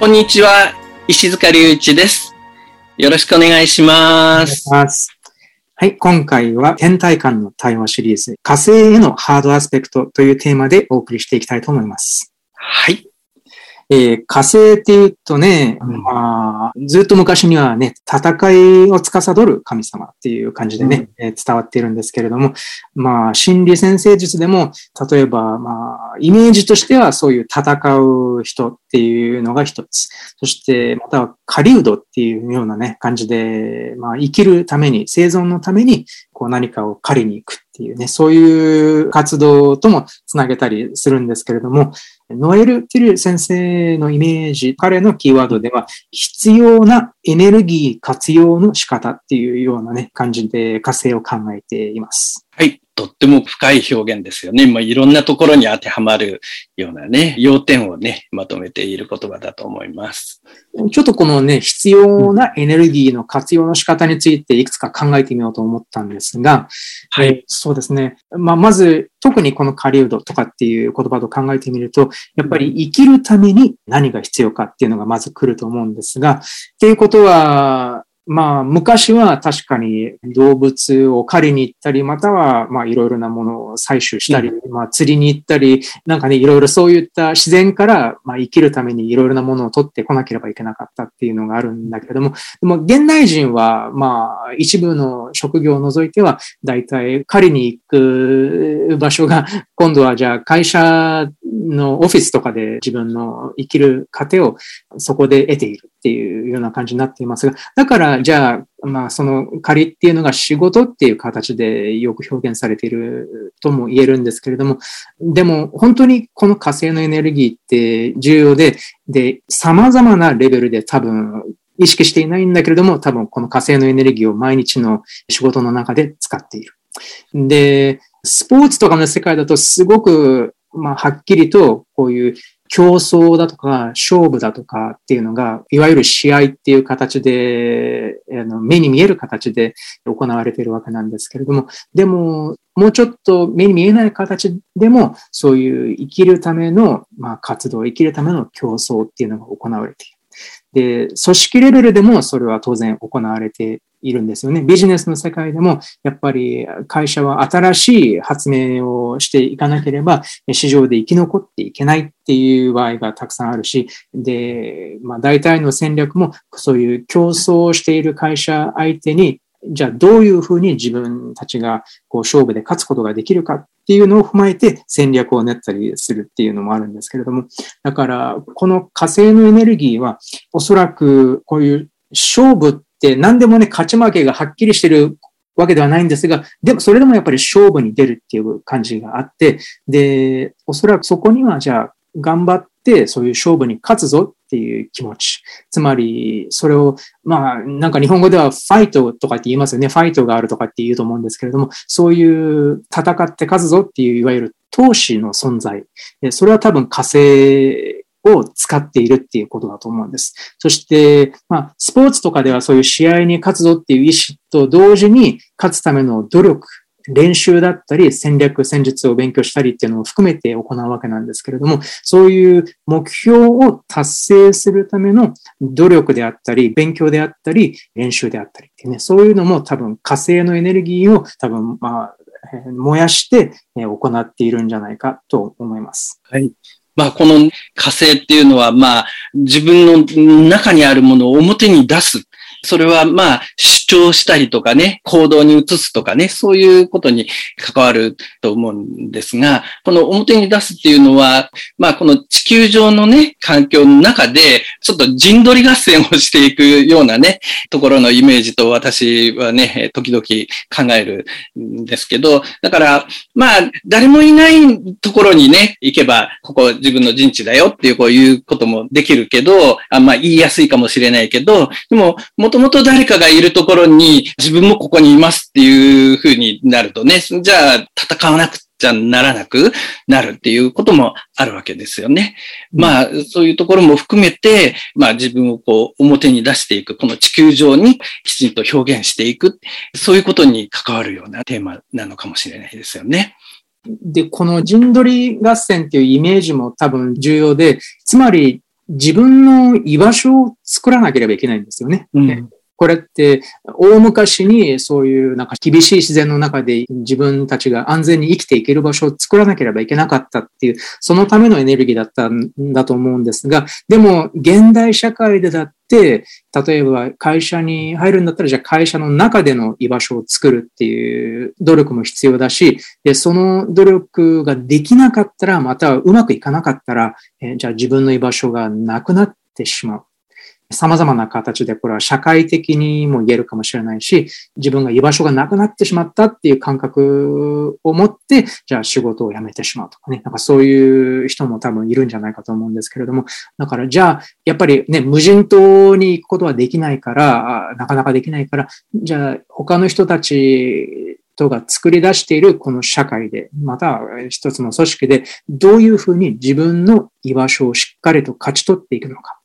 こんにちは、石塚隆一です。よろしくお願いしおます。願いします。はい、今回は天体間の対話シリーズ、火星へのハードアスペクトというテーマでお送りしていきたいと思います。はい。えー火星っていうとね、うんまあ、ずっと昔にはね、戦いを司る神様っていう感じでね、えー伝わっているんですけれども、まあ、心理先生術でも、例えば、まあ、イメージとしてはそういう戦う人っていうのが一つ。そして、または狩人っていうようなね、感じで、まあ、生きるために、生存のために、こう何かを狩りに行くっていうね、そういう活動ともつなげたりするんですけれども、ノエル・ティル先生のイメージ、彼のキーワードでは、必要なエネルギー活用の仕方っていうようなね、感じで火星を考えています。はい。とっても深い表現ですよね。まあ、いろんなところに当てはまるようなね、要点をね、まとめている言葉だと思います。ちょっとこのね、必要なエネルギーの活用の仕方についていくつか考えてみようと思ったんですが、はい。えーそうですね。まあ、まず、特にこの狩人とかっていう言葉と考えてみると、やっぱり生きるために何が必要かっていうのがまず来ると思うんですが、っていうことは、まあ、昔は確かに動物を狩りに行ったり、または、まあ、いろいろなものを採取したり、まあ、釣りに行ったり、なんかね、いろいろそういった自然から、まあ、生きるためにいろいろなものを取ってこなければいけなかったっていうのがあるんだけれども、でも、現代人は、まあ、一部の職業を除いては、大体狩りに行く場所が、今度はじゃあ会社のオフィスとかで自分の生きる糧をそこで得ているっていうような感じになっていますが、だからじゃあ、まあその狩りっていうのが仕事っていう形でよく表現されているとも言えるんですけれども、でも本当にこの火星のエネルギーって重要で、で、様々なレベルで多分意識していないんだけれども、多分この火星のエネルギーを毎日の仕事の中で使っている。で、スポーツとかの世界だとすごく、まあ、はっきりとこういう競争だとか勝負だとかっていうのが、いわゆる試合っていう形で、あの目に見える形で行われているわけなんですけれども、でも、もうちょっと目に見えない形でも、そういう生きるための、まあ、活動、生きるための競争っていうのが行われている。で、組織レベルでもそれは当然行われているんですよね。ビジネスの世界でも、やっぱり会社は新しい発明をしていかなければ、市場で生き残っていけないっていう場合がたくさんあるし、で、まあ大体の戦略もそういう競争している会社相手に、じゃあどういうふうに自分たちがこう勝負で勝つことができるかっていうのを踏まえて戦略を練ったりするっていうのもあるんですけれども、だからこの火星のエネルギーはおそらくこういう勝負って何でもね、勝ち負けがはっきりしてるわけではないんですが、でもそれでもやっぱり勝負に出るっていう感じがあって、で、おそらくそこにはじゃあ頑張ってそういう勝負に勝つぞっていう気持ち。つまり、それを、まあ、なんか日本語ではファイトとかって言いますよね。ファイトがあるとかって言うと思うんですけれども、そういう戦って勝つぞっていう、いわゆる闘志の存在。それは多分火星を使っているっていうことだと思うんです。そして、まあ、スポーツとかではそういう試合に勝つぞっていう意思と同時に勝つための努力、練習だったり戦略、戦術を勉強したりっていうのを含めて行うわけなんですけれども、そういう目標を達成するための努力であったり、勉強であったり、練習であったりっていうね、そういうのも多分火星のエネルギーを多分、まあ、燃やして行っているんじゃないかと思います。はい。まあ、この火星っていうのは、まあ、自分の中にあるものを表に出す。それは、まあ、張したりとかね、行動に移すとかね、そういうことに関わると思うんですが、この表に出すっていうのは、まあこの地球上のね、環境の中で、ちょっと陣取り合戦をしていくようなね、ところのイメージと私はね、時々考えるんですけど、だから、まあ、誰もいないところにね、行けば、ここ自分の陣地だよっていう、こういうこともできるけど、あんま言いやすいかもしれないけど、でも、もともと誰かがいるところに自分もここにいますっていうふうになるとね、じゃあ戦わなくじゃならなくなるっていうこともあるわけですよね。まあ、そういうところも含めて、まあ自分をこう表に出していく、この地球上にきちんと表現していく、そういうことに関わるようなテーマなのかもしれないですよね。で、この陣取り合戦っていうイメージも多分重要で、つまり自分の居場所を作らなければいけないんですよね。うんこれって、大昔にそういうなんか厳しい自然の中で自分たちが安全に生きていける場所を作らなければいけなかったっていう、そのためのエネルギーだったんだと思うんですが、でも現代社会でだって、例えば会社に入るんだったら、じゃあ会社の中での居場所を作るっていう努力も必要だし、でその努力ができなかったら、またはうまくいかなかったら、えじゃあ自分の居場所がなくなってしまう。様々な形でこれは社会的にも言えるかもしれないし、自分が居場所がなくなってしまったっていう感覚を持って、じゃあ仕事を辞めてしまうとかね。なんかそういう人も多分いるんじゃないかと思うんですけれども、だからじゃあ、やっぱりね、無人島に行くことはできないから、なかなかできないから、じゃあ他の人たちとが作り出しているこの社会で、また一つの組織で、どういうふうに自分の居場所をしっかりと勝ち取っていくのか。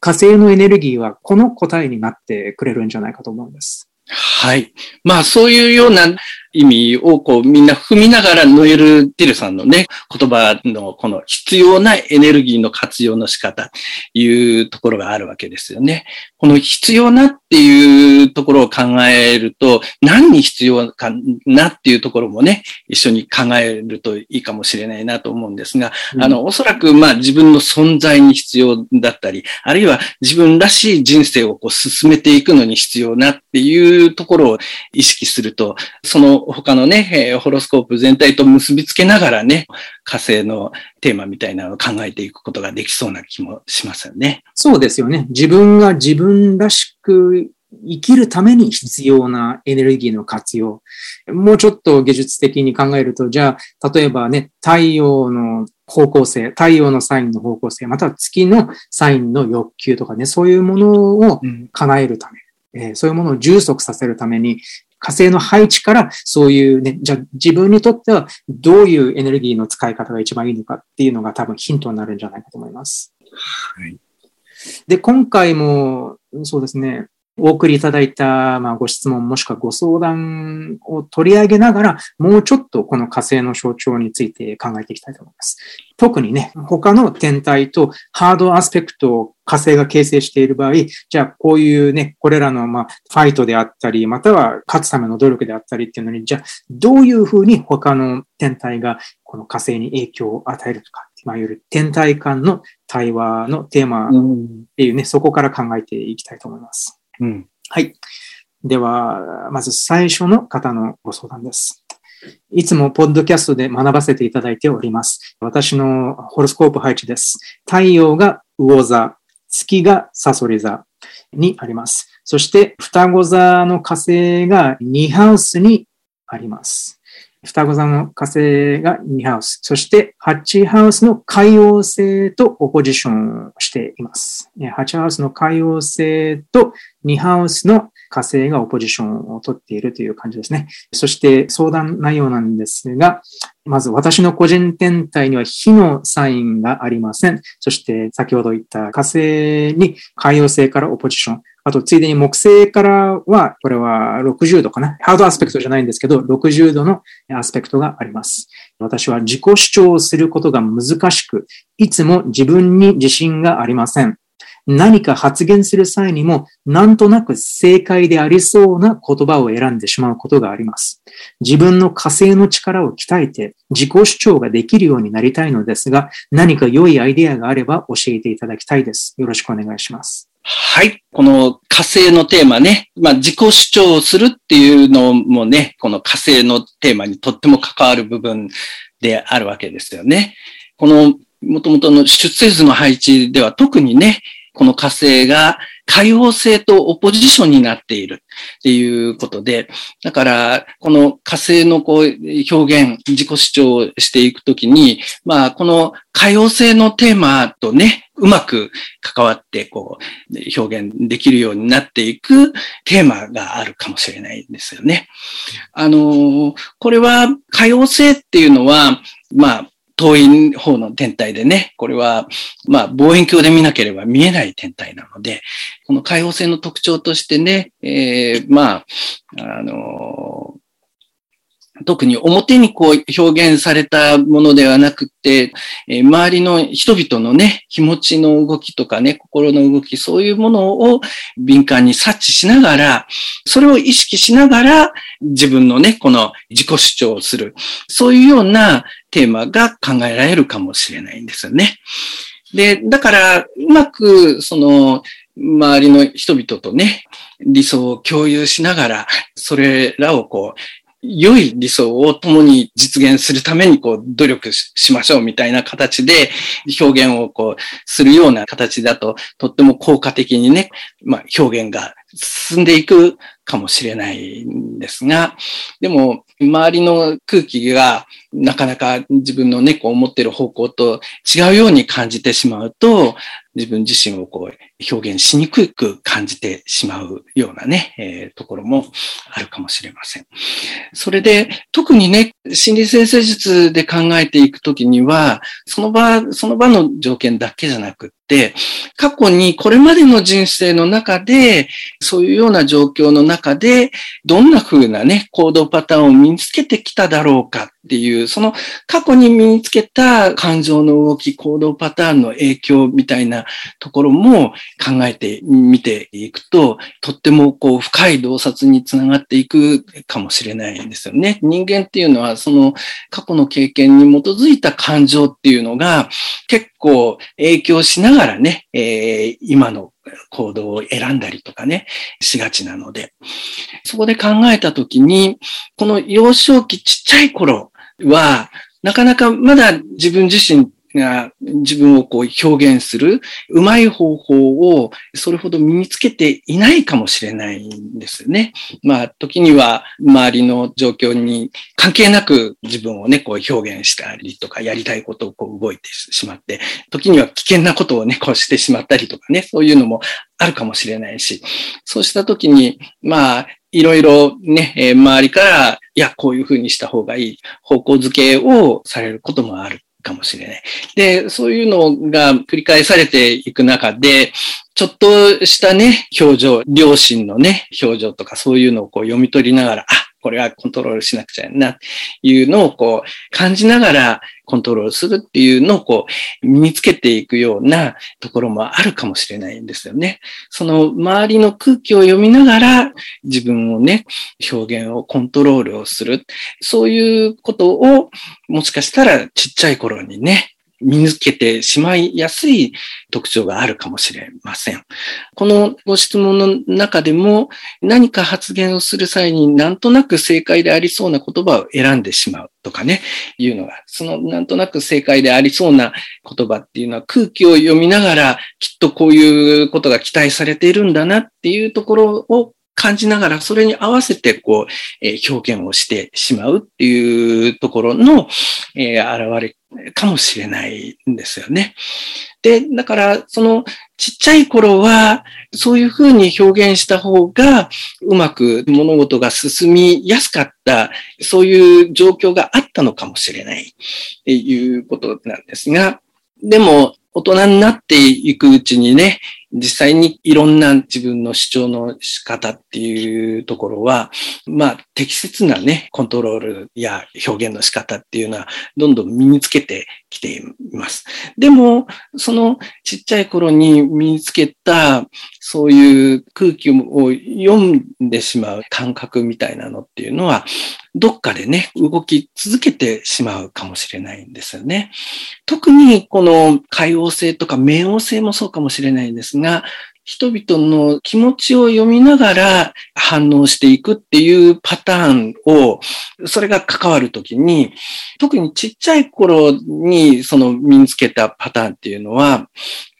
火星のエネルギーはこの答えになってくれるんじゃないかと思うんです。はい。まあそういうような意味をこうみんな踏みながらノエル・ティルさんのね、言葉のこの必要なエネルギーの活用の仕方いうところがあるわけですよね。この必要なっていうところを考えると、何に必要かなっていうところもね、一緒に考えるといいかもしれないなと思うんですが、うん、あの、おそらくまあ自分の存在に必要だったり、あるいは自分らしい人生をこう進めていくのに必要なっていうところを意識すると、その他のね、ホロスコープ全体と結びつけながらね、火星のテーマみたいなのを考えていくことができそうな気もしますよね。そうですよね。自分が自分らしく生きるために必要なエネルギーの活用。もうちょっと技術的に考えると、じゃあ、例えばね、太陽の方向性、太陽のサインの方向性、または月のサインの欲求とかね、そういうものを叶えるため、うん、えー、そういうものを充足させるために、火星の配置からそういうね、じゃあ自分にとってはどういうエネルギーの使い方が一番いいのかっていうのが多分ヒントになるんじゃないかと思います。はい。で、今回もそうですね、お送りいただいた、まあ、ご質問もしくはご相談を取り上げながら、もうちょっとこの火星の象徴について考えていきたいと思います。特にね、他の天体とハードアスペクトを火星が形成している場合、じゃあこういうね、これらのまあファイトであったり、または勝つための努力であったりっていうのに、じゃあどういうふうに他の天体がこの火星に影響を与えるとか、まあ、いわゆる天体間の対話のテーマっていうね、そこから考えていきたいと思います。うん。はい。では、まず最初の方のご相談です。いつもポッドキャストで学ばせていただいております。私のホロスコープ配置です。太陽が魚座、月がサソリ座にあります。そして双子座の火星が2ハウスにあります。双子座の火星が2ハウス、そして8ハウスの海王星とオポジションしています。8ハウスの海王星と2ハウスの火星がオポジションを取っているという感じですね。そして相談内容なんですが、まず私の個人天体には火のサインがありません。そして先ほど言った火星に海洋星からオポジション。あと、ついでに木星からは、これは60度かな。ハードアスペクトじゃないんですけど、60度のアスペクトがあります。私は自己主張をすることが難しく、いつも自分に自信がありません。何か発言する際にも、なんとなく正解でありそうな言葉を選んでしまうことがあります。自分の火星の力を鍛えて自己主張ができるようになりたいのですが、何か良いアイデアがあれば教えていただきたいです。よろしくお願いします。はい。この火星のテーマね、まあ自己主張をするっていうのもね、この火星のテーマにとっても関わる部分であるわけですよね。この元々の出生図の配置では特にね、この火星が多様性とオポジションになっているっていうことで、だから、この火星のこう表現、自己主張をしていくときに、まあ、この多様性のテーマとね、うまく関わってこう表現できるようになっていくテーマがあるかもしれないんですよね。あの、これは多様性っていうのは、まあ、遠い方の天体でね、これは、まあ、望遠鏡で見なければ見えない天体なので、この開放性の特徴としてね、えー、まあ、あの特に表にこう表現されたものではなくて、えー、周りの人々のね、気持ちの動きとかね、心の動き、そういうものを敏感に察知しながら、それを意識しながら自分のね、この自己主張をする。そういうようなテーマが考えられるかもしれないんですよね。で、だから、うまく、その、周りの人々とね、理想を共有しながら、それらをこう、良い理想を共に実現するためにこう努力しましょうみたいな形で表現をこうするような形だととっても効果的にね、まあ表現が進んでいくかもしれないんですが、でも周りの空気がなかなか自分のね、こう思ってる方向と違うように感じてしまうと、自分自身をこう表現しにくく感じてしまうようなね、えー、ところもあるかもしれません。それで、特にね、心理先生術で考えていくときには、その場、その場の条件だけじゃなく、過去にこれまでの人生の中で、そういうような状況の中で、どんな風なね、行動パターンを身につけてきただろうかっていう、その過去に身につけた感情の動き、行動パターンの影響みたいなところも考えてみていくと、とってもこう深い洞察につながっていくかもしれないんですよね。人間っていうのはその過去の経験に基づいた感情っていうのが結構影響しながらね、えー、今の行動を選んだりとかね、しがちなので。そこで考えたときに、この幼少期ちっちゃい頃は、なかなかまだ自分自身が自分をこう表現するうまい方法をそれほど身につけていないかもしれないんですよね。まあ、時には周りの状況に関係なく自分をね、こう表現したりとか、やりたいことをこう動いてしまって、時には危険なことをね、こうしてしまったりとかね、そういうのもあるかもしれないし、そうした時に、まあ、いろいろね、え周りから、いや、こういうふうにした方がいい方向づけをされることもあるかもしれない。で、そういうのが繰り返されていく中で、ちょっとしたね、表情、両親のね、表情とかそういうのをこう読み取りながら、あ、これはコントロールしなくちゃな、いうのをこう感じながらコントロールするっていうのをこう身につけていくようなところもあるかもしれないんですよね。その周りの空気を読みながら自分をね、表現をコントロールをする。そういうことをもしかしたらちっちゃい頃にね、身につけてしまいやすい特徴があるかもしれません。このご質問の中でも何か発言をする際になんとなく正解でありそうな言葉を選んでしまうとかね、いうのが、そのなんとなく正解でありそうな言葉っていうのは空気を読みながらきっとこういうことが期待されているんだなっていうところを感じながら、それに合わせて、こう、えー、表現をしてしまうっていうところの、えー、現れかもしれないんですよね。で、だから、その、ちっちゃい頃は、そういうふうに表現した方が、うまく物事が進みやすかった、そういう状況があったのかもしれないっていうことなんですが、でも、大人になっていくうちにね、実際にいろんな自分の主張の仕方っていうところは、まあ適切なね、コントロールや表現の仕方っていうのはどんどん身につけてきています。でも、そのちっちゃい頃に身につけたそういう空気を読んでしまう感覚みたいなのっていうのは、どっかでね、動き続けてしまうかもしれないんですよね。特にこの海王星とか冥王星もそうかもしれないんですが、人々の気持ちを読みながら反応していくっていうパターンを、それが関わるときに、特にちっちゃい頃にその身につけたパターンっていうのは、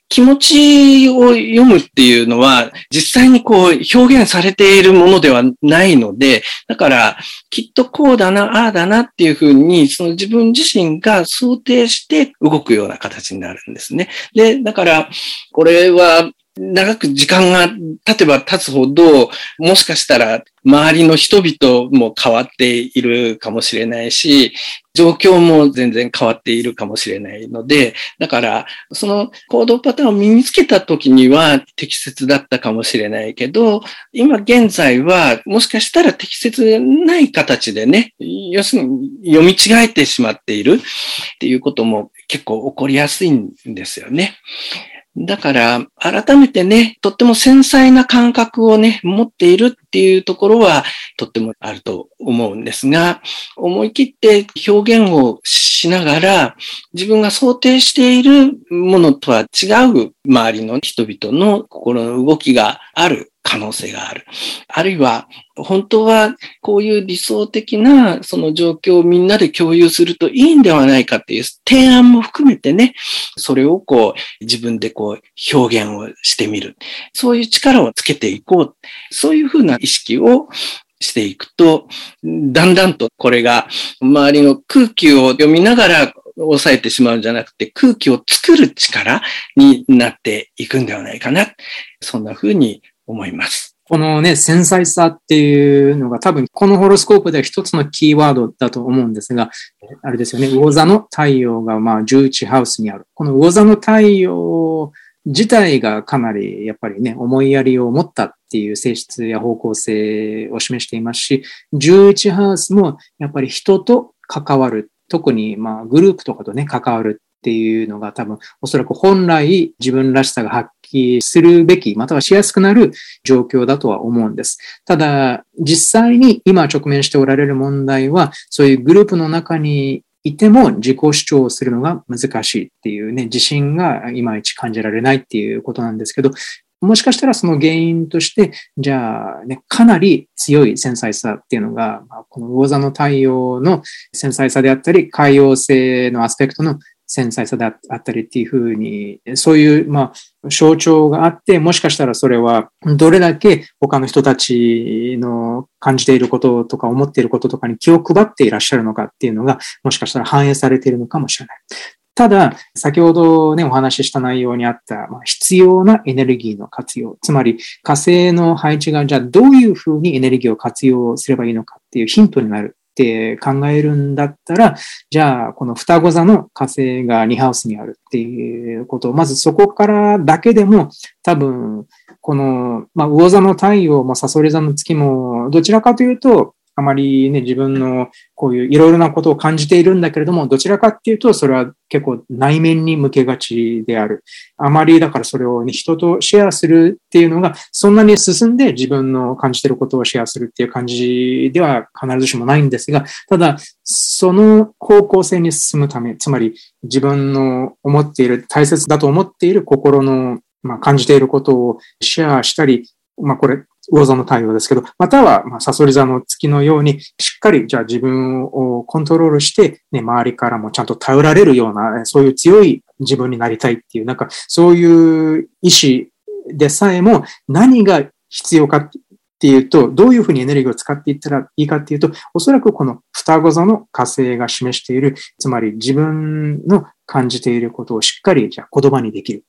気持ちを読むっていうのは、実際にこう表現されているものではないので、だからきっとこうだな、ああだなっていうふうに、その自分自身が想定して動くような形になるんですね。で、だから、これは長く時間が経てば経つほど、もしかしたら周りの人々も変わっているかもしれないし、状況も全然変わっているかもしれないので、だから、その行動パターンを身につけた時には適切だったかもしれないけど、今現在はもしかしたら適切ない形でね、要するに読み違えてしまっているっていうことも結構起こりやすいんですよね。だから、改めてね、とっても繊細な感覚をね、持っているっていうところは、とってもあると思うんですが、思い切って表現をしながら、自分が想定しているものとは違う周りの人々の心の動きがある可能性がある。あるいは、本当はこういう理想的なその状況をみんなで共有するといいんではないかっていう提案も含めてね、それをこう自分でこう表現をしてみる。そういう力をつけていこう。そういうふうな意識をしていくと、だんだんとこれが周りの空気を読みながら抑えてしまうんじゃなくて空気を作る力になっていくんではないかな。そんな風に思います。このね、繊細さっていうのが多分このホロスコープでは一つのキーワードだと思うんですが、あれですよね、魚座の太陽がまあ11ハウスにある。この魚座の太陽自体がかなりやっぱりね、思いやりを持ったっていう性質や方向性を示していますし、11ハウスもやっぱり人と関わる。特にまあグループとかとね、関わるっていうのが多分おそらく本来自分らしさが発揮するべき、またはしやすくなる状況だとは思うんです。ただ、実際に今直面しておられる問題は、そういうグループの中にいても自己主張をするのが難しいっていうね、自信がいまいち感じられないっていうことなんですけど、もしかしたらその原因として、じゃあね、かなり強い繊細さっていうのが、この魚座の太陽の繊細さであったり、海洋性のアスペクトの繊細さであったりっていうふうに、そういう、まあ、象徴があって、もしかしたらそれは、どれだけ他の人たちの感じていることとか思っていることとかに気を配っていらっしゃるのかっていうのが、もしかしたら反映されているのかもしれない。ただ、先ほどね、お話しした内容にあった、まあ、必要なエネルギーの活用。つまり、火星の配置が、じゃあどういうふうにエネルギーを活用すればいいのかっていうヒントになるって考えるんだったら、じゃあ、この双子座の火星が2ハウスにあるっていうことを、まずそこからだけでも、多分、この、まあ、魚座の太陽もサソリ座の月も、どちらかというと、あまりね、自分のこういういろいろなことを感じているんだけれども、どちらかっていうと、それは結構内面に向けがちである。あまりだからそれをね、人とシェアするっていうのが、そんなに進んで自分の感じていることをシェアするっていう感じでは必ずしもないんですが、ただ、その方向性に進むため、つまり自分の思っている、大切だと思っている心のまあ、感じていることをシェアしたり、まあ、これ、魚座の太陽ですけど、または、まあ、サソリ座の月のように、しっかり、じゃあ自分をコントロールして、ね、周りからもちゃんと頼られるような、そういう強い自分になりたいっていう、なんか、そういう意志でさえも、何が必要かっていうと、どういうふうにエネルギーを使っていったらいいかっていうと、おそらくこの双子座の火星が示している、つまり自分の感じていることをしっかり、じゃあ言葉にできる。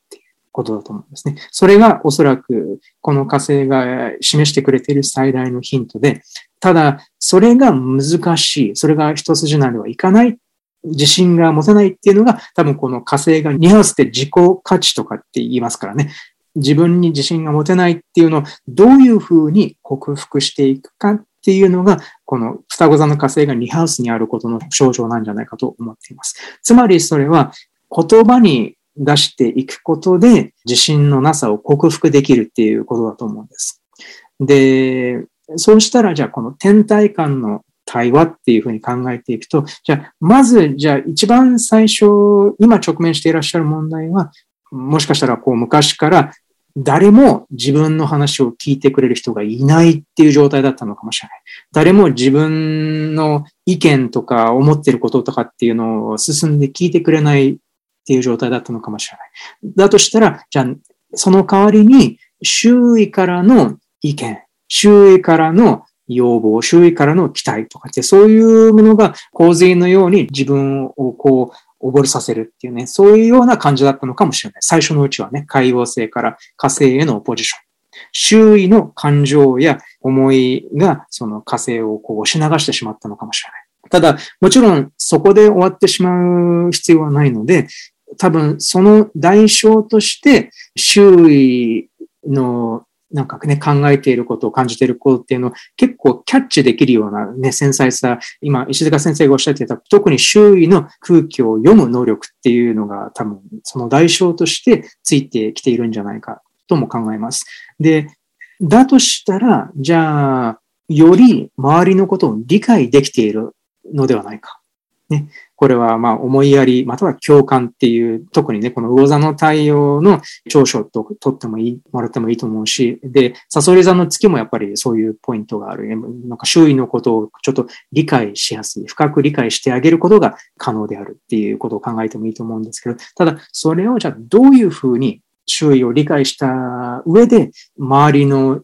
ことだと思うんですね。それがおそらくこの火星が示してくれている最大のヒントで、ただ、それが難しい、それが一筋縄ではいかない、自信が持てないっていうのが、多分この火星が2ハウスって自己価値とかって言いますからね。自分に自信が持てないっていうのをどういうふうに克服していくかっていうのが、この双子座の火星が2ハウスにあることの象徴なんじゃないかと思っています。つまりそれは言葉に出していくことで自信のなさを克服できるっていうことだと思うんです。で、そうしたらじゃあこの天体間の対話っていうふうに考えていくと、じゃあまずじゃあ一番最初、今直面していらっしゃる問題は、もしかしたらこう昔から誰も自分の話を聞いてくれる人がいないっていう状態だったのかもしれない。誰も自分の意見とか思ってることとかっていうのを進んで聞いてくれないっていう状態だったのかもしれない。だとしたら、じゃあ、その代わりに周囲からの意見、周囲からの要望、周囲からの期待とかって、そういうものが洪水のように自分をこう、溺れさせるっていうね、そういうような感じだったのかもしれない。最初のうちはね、海洋星から火星へのポジション。周囲の感情や思いがその火星をこう押し流してしまったのかもしれない。ただ、もちろんそこで終わってしまう必要はないので、多分その代償として周囲のなんかね、考えていることを感じていることっていうのを結構キャッチできるようなね、繊細さ、今、石塚先生がおっしゃっていた、特に周囲の空気を読む能力っていうのが多分その代償としてついてきているんじゃないかとも考えます。で、だとしたら、じゃあ、より周りのことを理解できているのではないか。ね。これはまあ思いやり、または共感っていう、特にね、この魚座の太陽の長所と取ってもいい、もらってもいいと思うし、で、サソリ座の月もやっぱりそういうポイントがある。なんか周囲のことをちょっと理解しやすい、深く理解してあげることが可能であるっていうことを考えてもいいと思うんですけど、ただ、それをじゃあどういうふうに周囲を理解した上で、周りの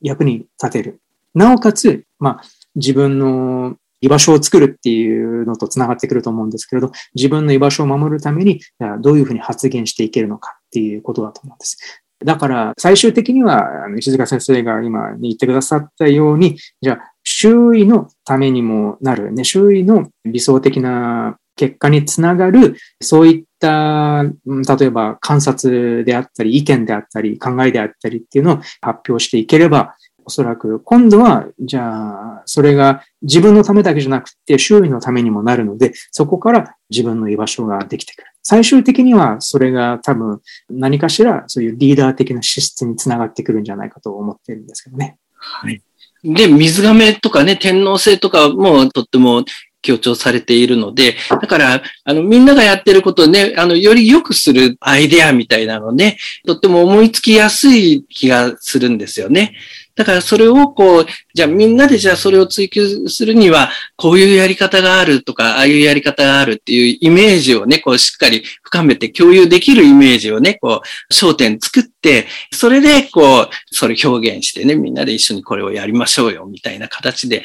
役に立てる。なおかつ、まあ、自分の居場所を作るっていうのと繋がってくると思うんですけれど、自分の居場所を守るために、どういうふうに発言していけるのかっていうことだと思うんです。だから、最終的には、石塚先生が今言ってくださったように、じゃあ、周囲のためにもなる、ね、周囲の理想的な結果につながる、そういった、例えば観察であったり、意見であったり、考えであったりっていうのを発表していければ、おそらく今度は、じゃあ、それが自分のためだけじゃなくて周囲のためにもなるので、そこから自分の居場所ができてくる。最終的にはそれが多分何かしらそういうリーダー的な資質につながってくるんじゃないかと思ってるんですけどね。はい。で、水亀とかね、天皇制とかもとっても強調されているので、だから、あの、みんながやってることをね、あの、より良くするアイデアみたいなのね、とっても思いつきやすい気がするんですよね。だからそれをこう、じゃあみんなでじゃあそれを追求するには、こういうやり方があるとか、ああいうやり方があるっていうイメージをね、こうしっかり深めて共有できるイメージをね、こう、焦点作って、それでこう、それ表現してね、みんなで一緒にこれをやりましょうよ、みたいな形で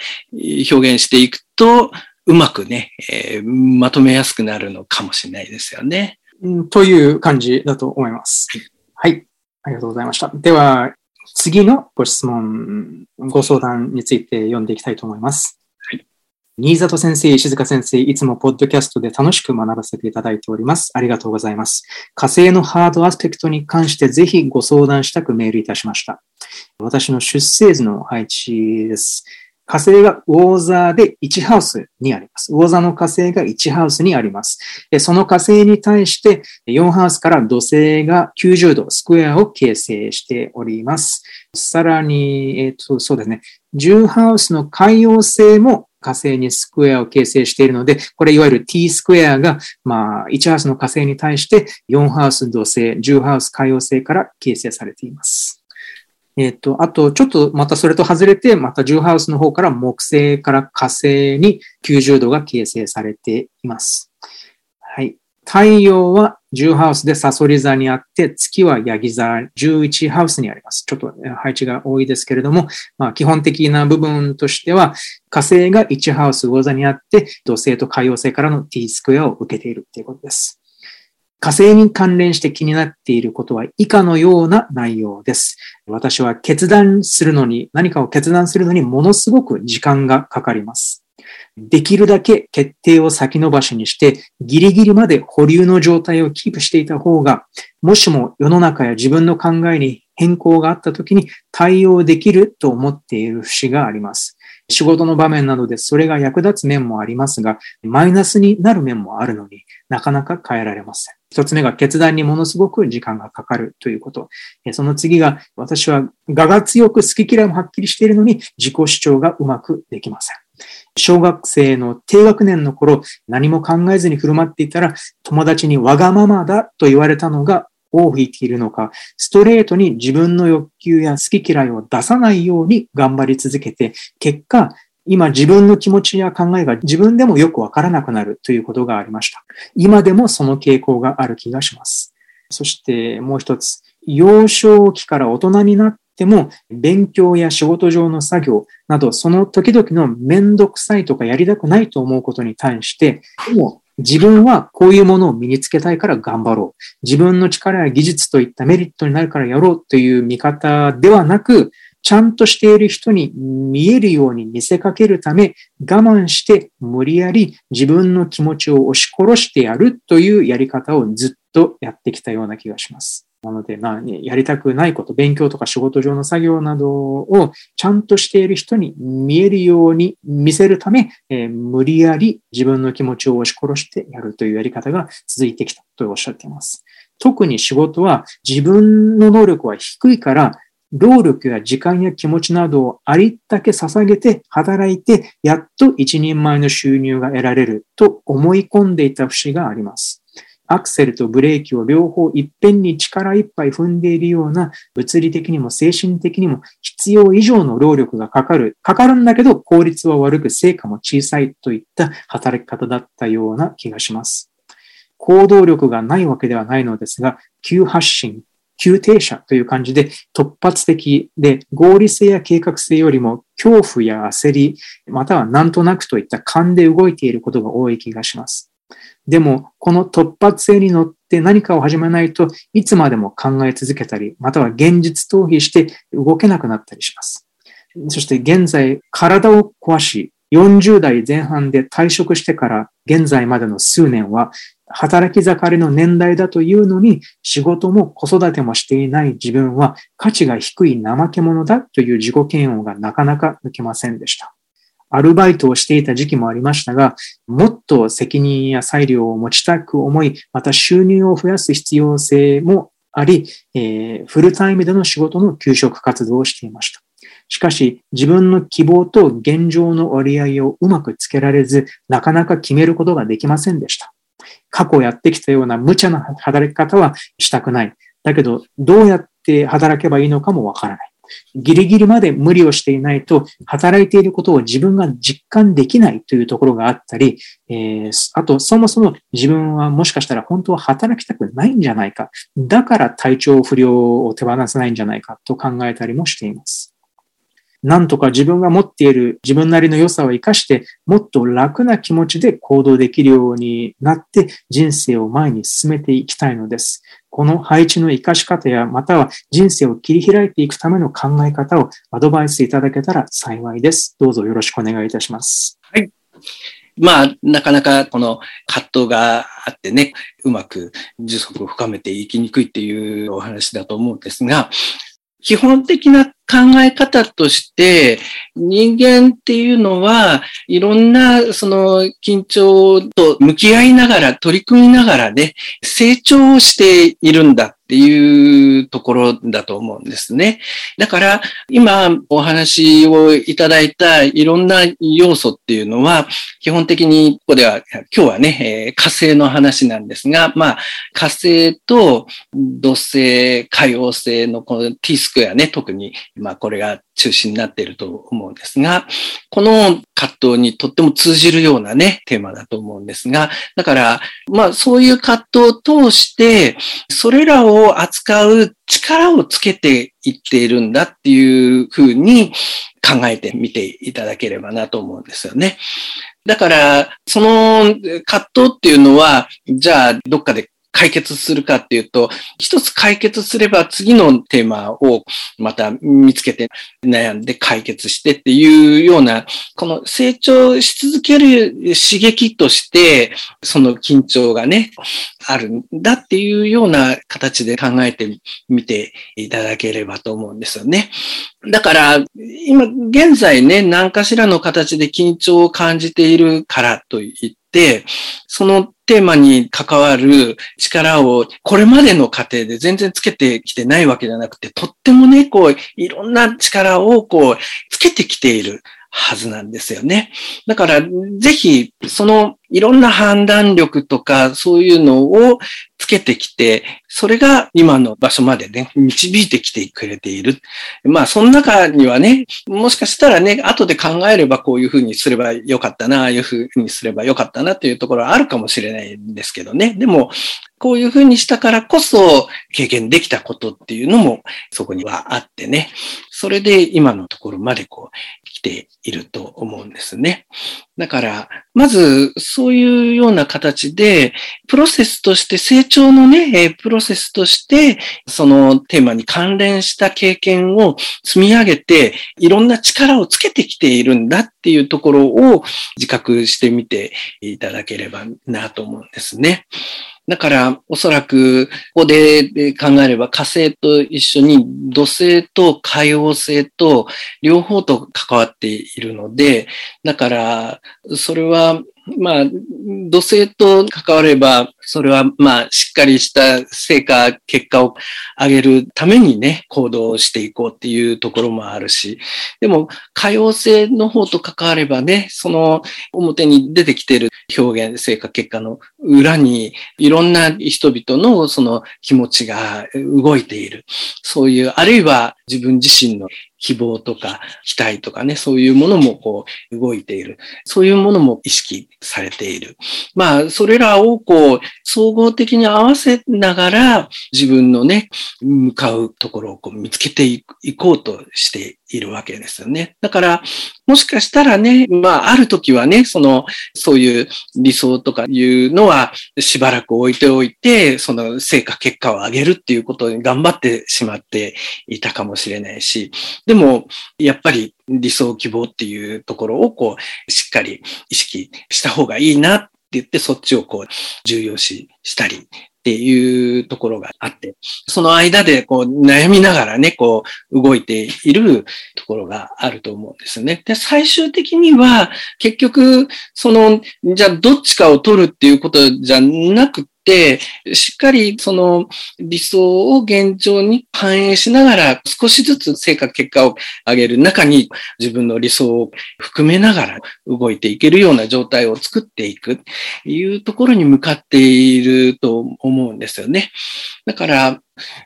表現していくと、うまくね、えー、まとめやすくなるのかもしれないですよね。という感じだと思います。はい。ありがとうございました。では、次のご質問、ご相談について読んでいきたいと思います。はい。新里先生、石塚先生、いつもポッドキャストで楽しく学ばせていただいております。ありがとうございます。火星のハードアスペクトに関してぜひご相談したくメールいたしました。私の出生図の配置です。火星がウォーザーで1ハウスにあります。ウォーザーの火星が1ハウスにあります。その火星に対して4ハウスから土星が90度スクエアを形成しております。さらに、えっ、と、そうですね。10ハウスの海洋星も火星にスクエアを形成しているので、これいわゆる t スクエアが、まあ、1ハウスの火星に対して4ハウス土星、10ハウス海洋星から形成されています。えっ、ー、と、あと、ちょっとまたそれと外れて、またジューハウスの方から木星から火星に90度が形成されています。はい。太陽は10ハウスでサソリ座にあって、月はヤギ座11ハウスにあります。ちょっと配置が多いですけれども、まあ基本的な部分としては、火星が1ハウス魚座にあって、土星と海洋星からの t スクエアを受けているということです。火星に関連して気になっていることは以下のような内容です。私は決断するのに、何かを決断するのにものすごく時間がかかります。できるだけ決定を先延ばしにして、ギリギリまで保留の状態をキープしていた方が、もしも世の中や自分の考えに変更があった時に対応できると思っている節があります。仕事の場面などでそれが役立つ面もありますが、マイナスになる面もあるのになかなか変えられません。一つ目が決断にものすごく時間がかかるということ。その次が、私は我が強く好き嫌いもはっきりしているのに自己主張がうまくできません。小学生の低学年の頃、何も考えずに振る舞っていたら、友達にわがままだと言われたのが尾を引いているのか、ストレートに自分の欲求や好き嫌いを出さないように頑張り続けて、結果、今自分の気持ちや考えが自分でもよくわからなくなるということがありました。今でもその傾向がある気がします。そしてもう一つ、幼少期から大人になっても勉強や仕事上の作業などその時々のめんどくさいとかやりたくないと思うことに対して、でも自分はこういうものを身につけたいから頑張ろう。自分の力や技術といったメリットになるからやろうという見方ではなく、ちゃんとしている人に見えるように見せかけるため、我慢して無理やり自分の気持ちを押し殺してやるというやり方をずっとやってきたような気がします。なので、まあ、ねやりたくないこと、勉強とか仕事上の作業などをちゃんとしている人に見えるように見せるため、えー、無理やり自分の気持ちを押し殺してやるというやり方が続いてきたとおっしゃっています。特に仕事は自分の能力は低いから、労力や時間や気持ちなどをありったけ捧げて働いて、やっと一人前の収入が得られると思い込んでいた節があります。アクセルとブレーキを両方いっぺんに力いっぱい踏んでいるような物理的にも精神的にも必要以上の労力がかかる。かかるんだけど効率は悪く成果も小さいといった働き方だったような気がします。行動力がないわけではないのですが、急発進、急停車という感じで突発的で合理性や計画性よりも恐怖や焦り、またはなんとなくといった勘で動いていることが多い気がします。でも、この突発性に乗って何かを始めないといつまでも考え続けたり、または現実逃避して動けなくなったりします。そして現在、体を壊し、40代前半で退職してから現在までの数年は働き盛りの年代だというのに、仕事も子育てもしていない自分は価値が低い怠け者だという自己嫌悪がなかなか抜けませんでした。アルバイトをしていた時期もありましたが、もっと責任や裁量を持ちたく思い、また収入を増やす必要性もあり、えー、フルタイムでの仕事の給食活動をしていました。しかし、自分の希望と現状の割合をうまくつけられず、なかなか決めることができませんでした。過去やってきたような無茶な働き方はしたくない。だけど、どうやって働けばいいのかもわからない。ギリギリまで無理をしていないと、働いていることを自分が実感できないというところがあったり、えー、あと、そもそも自分はもしかしたら本当は働きたくないんじゃないか。だから体調不良を手放せないんじゃないかと考えたりもしています。なんとか自分が持っている自分なりの良さを活かして、もっと楽な気持ちで行動できるようになって人生を前に進めていきたいのです。この配置の活かし方や、または人生を切り開いていくための考え方をアドバイスいただけたら幸いです。どうぞよろしくお願いいたします。はい。まあ、なかなかこの葛藤があってね、うまく持続を深めていきにくいっていうお話だと思うんですが、基本的な考え方として、人間っていうのは、いろんな、その、緊張と向き合いながら、取り組みながらね、成長しているんだ。っていうところだと思うんですね。だから、今お話をいただいたいろんな要素っていうのは、基本的に、ここでは、今日はね、火星の話なんですが、まあ、火星と土星、海王星のこの T スクエアね、特に、まあ、これが中心になっていると思うんですが、この葛藤にとっても通じるようなね、テーマだと思うんですが、だから、まあそういう葛藤を通して、それらを扱う力をつけていっているんだっていうふうに考えてみていただければなと思うんですよね。だから、その葛藤っていうのは、じゃあ、どっかで解決するかっていうと、一つ解決すれば次のテーマをまた見つけて悩んで解決してっていうような、この成長し続ける刺激として、その緊張がね、あるんだっていうような形で考えてみていただければと思うんですよね。だから、今現在ね、何かしらの形で緊張を感じているからといって、そのテーマに関わる力をこれまでの過程で全然つけてきてないわけじゃなくて、とってもね、こう、いろんな力をこう、つけてきているはずなんですよね。だから、ぜひ、そのいろんな判断力とか、そういうのをつけてきて、それが今の場所までね、導いてきてくれている。まあ、その中にはね、もしかしたらね、後で考えればこういうふうにすればよかったな、ああいうふうにすればよかったなっていうところはあるかもしれないんですけどね。でも、こういうふうにしたからこそ経験できたことっていうのもそこにはあってね。それで今のところまでこうていると思うんですね。だから、まずそういうような形で、プロセスとして成長のね、プロセスとして、そのテーマに関連した経験を積み上げて、いろんな力をつけてきているんだっていうところを自覚してみていただければなと思うんですね。だから、おそらく、ここで考えれば火星と一緒に土星と海王星と両方と関わっているので、だから、それはまあ、土星と関われば、それはまあ、しっかりした成果、結果を上げるためにね、行動していこうっていうところもあるし、でも、可用性の方と関わればね、その表に出てきている表現、成果、結果の裏に、いろんな人々のその気持ちが動いている。そういう、あるいは自分自身の希望とか期待とかね、そういうものもこう動いている。そういうものも意識されている。まあ、それらをこう、総合的に合わせながら自分のね、向かうところをこう見つけていこうとしているわけですよね。だから、もしかしたらね、まあ、ある時はね、その、そういう理想とかいうのはしばらく置いておいて、その成果結果を上げるっていうことに頑張ってしまっていたかもしれないし、ででも、やっぱり理想希望っていうところをこう、しっかり意識した方がいいなって言って、そっちをこう、重要視したりっていうところがあって、その間でこう悩みながらね、こう動いているところがあると思うんですね。で、最終的には結局、その、じゃあどっちかを取るっていうことじゃなく、しっかりその理想を現状に反映しながら少しずつ成果結果を上げる中に自分の理想を含めながら動いていけるような状態を作っていくというところに向かっていると思うんですよね。だから、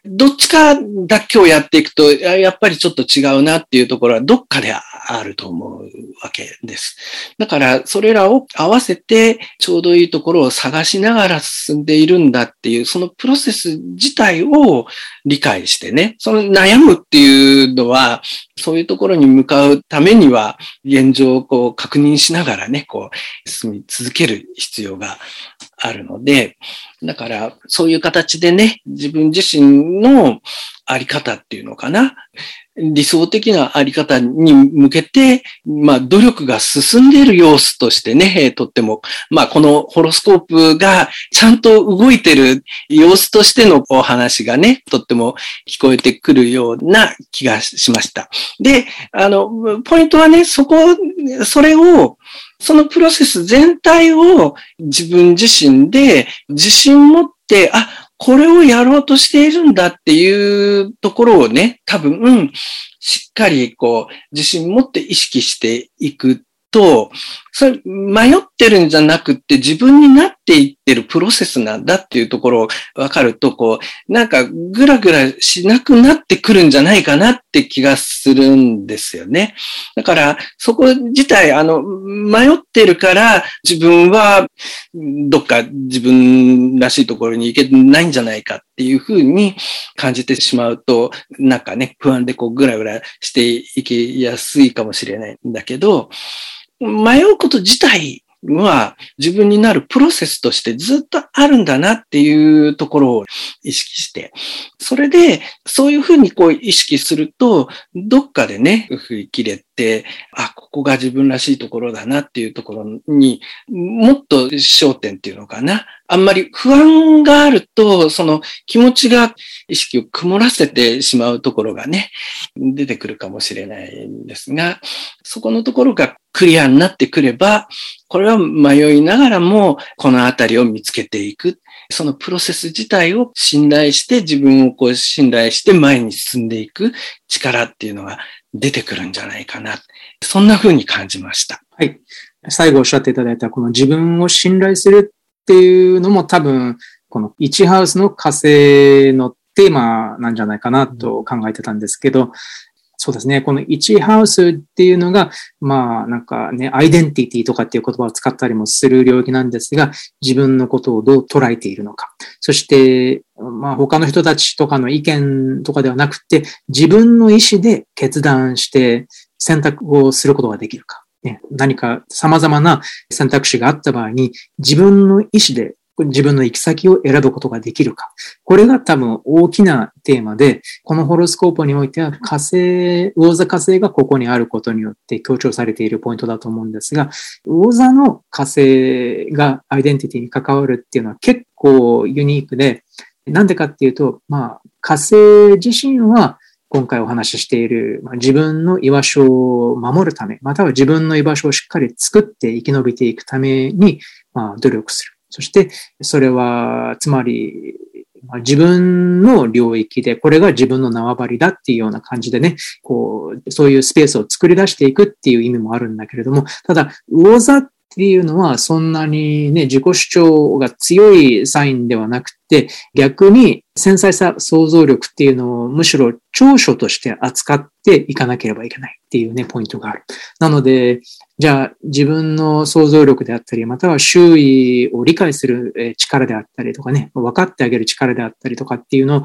どっちかだけをやっていくと、やっぱりちょっと違うなっていうところはどっかであると思うわけです。だから、それらを合わせてちょうどいいところを探しながら進んでいるんだっていう、そのプロセス自体を理解してね、その悩むっていうのは、そういうところに向かうためには、現状をこう確認しながらね、こう、進み続ける必要があるので、だから、そういう形でね、自分自身のあり方っていうのかな。理想的なあり方に向けて、まあ、努力が進んでいる様子としてね、とっても、まあ、このホロスコープがちゃんと動いている様子としてのお話がね、とっても聞こえてくるような気がしました。で、あの、ポイントはね、そこ、それを、そのプロセス全体を自分自身で自信持って、あ、これをやろうとしているんだっていうところをね、多分、しっかりこう、自信持って意識していくと、それ迷ってるんじゃなくって自分になっっていってるプロセスなんだっていうところを分かると、こう、なんかぐらぐらしなくなってくるんじゃないかなって気がするんですよね。だから、そこ自体、あの、迷ってるから自分はどっか自分らしいところに行けないんじゃないかっていうふうに感じてしまうと、なんかね、不安でこうぐらぐらしていけやすいかもしれないんだけど、迷うこと自体は自分になるプロセスとしてずっとあるんだなっていうところを意識して、それでそういうふうにこう意識すると、どっかでね、振り切れて、あ、ここが自分らしいところだなっていうところにもっと焦点っていうのかな。あんまり不安があると、その気持ちが意識を曇らせてしまうところがね、出てくるかもしれないんですが、そこのところがクリアになってくれば、これは迷いながらも、このあたりを見つけていく。そのプロセス自体を信頼して、自分をこう信頼して前に進んでいく力っていうのが出てくるんじゃないかな。そんな風に感じました。はい。最後おっしゃっていただいた、この自分を信頼するっていうのも多分、この1ハウスの火星のテーマなんじゃないかなと考えてたんですけど、そうですね。この1ハウスっていうのが、まあなんかね、アイデンティティとかっていう言葉を使ったりもする領域なんですが、自分のことをどう捉えているのか。そして、まあ他の人たちとかの意見とかではなくて、自分の意思で決断して選択をすることができるか。ね、何か様々な選択肢があった場合に、自分の意思で自分の行き先を選ぶことができるか。これが多分大きなテーマで、このホロスコープにおいては火星、魚座火星がここにあることによって強調されているポイントだと思うんですが、魚座の火星がアイデンティティに関わるっていうのは結構ユニークで、なんでかっていうと、まあ、火星自身は今回お話ししている、まあ、自分の居場所を守るため、または自分の居場所をしっかり作って生き延びていくために、まあ、努力する。そして、それは、つまり、自分の領域で、これが自分の縄張りだっていうような感じでね、こう、そういうスペースを作り出していくっていう意味もあるんだけれども、ただ、魚座っていうのはそんなにね、自己主張が強いサインではなくて、逆に繊細さ、想像力っていうのをむしろ長所として扱っていかなければいけないっていうね、ポイントがある。なので、じゃあ自分の想像力であったり、または周囲を理解する力であったりとかね、分かってあげる力であったりとかっていうのを、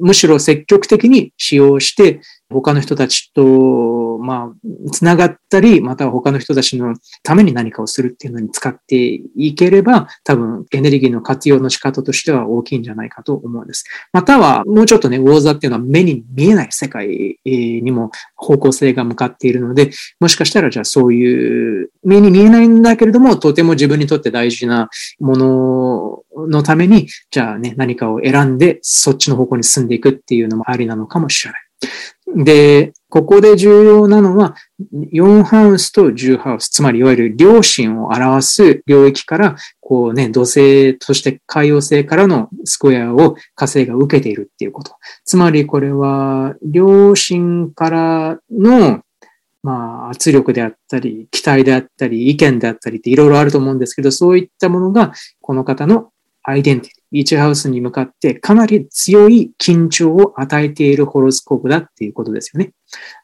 むしろ積極的に使用して、他の人たちと、まあ、つながったり、または他の人たちのために何かをするっていうのに使っていければ、多分エネルギーの活用の仕方としては大きいんじゃないかと思うんです。または、もうちょっとね、ウォーザっていうのは目に見えない世界にも方向性が向かっているので、もしかしたらじゃあそういう目に見えないんだけれども、とても自分にとって大事なもののために、じゃあね、何かを選んでそっちの方向に進んでいくっていうのもありなのかもしれない。で、ここで重要なのは、4ハウスと10ハウス、つまりいわゆる両親を表す領域から、こうね、土星として海洋星からのスクエアを火星が受けているっていうこと。つまりこれは、両親からの、まあ、圧力であったり、期待であったり、意見であったりっていろいろあると思うんですけど、そういったものが、この方のアイデンティティ、ビーチハウスに向かってかなり強い緊張を与えているホロスコープだっていうことですよね。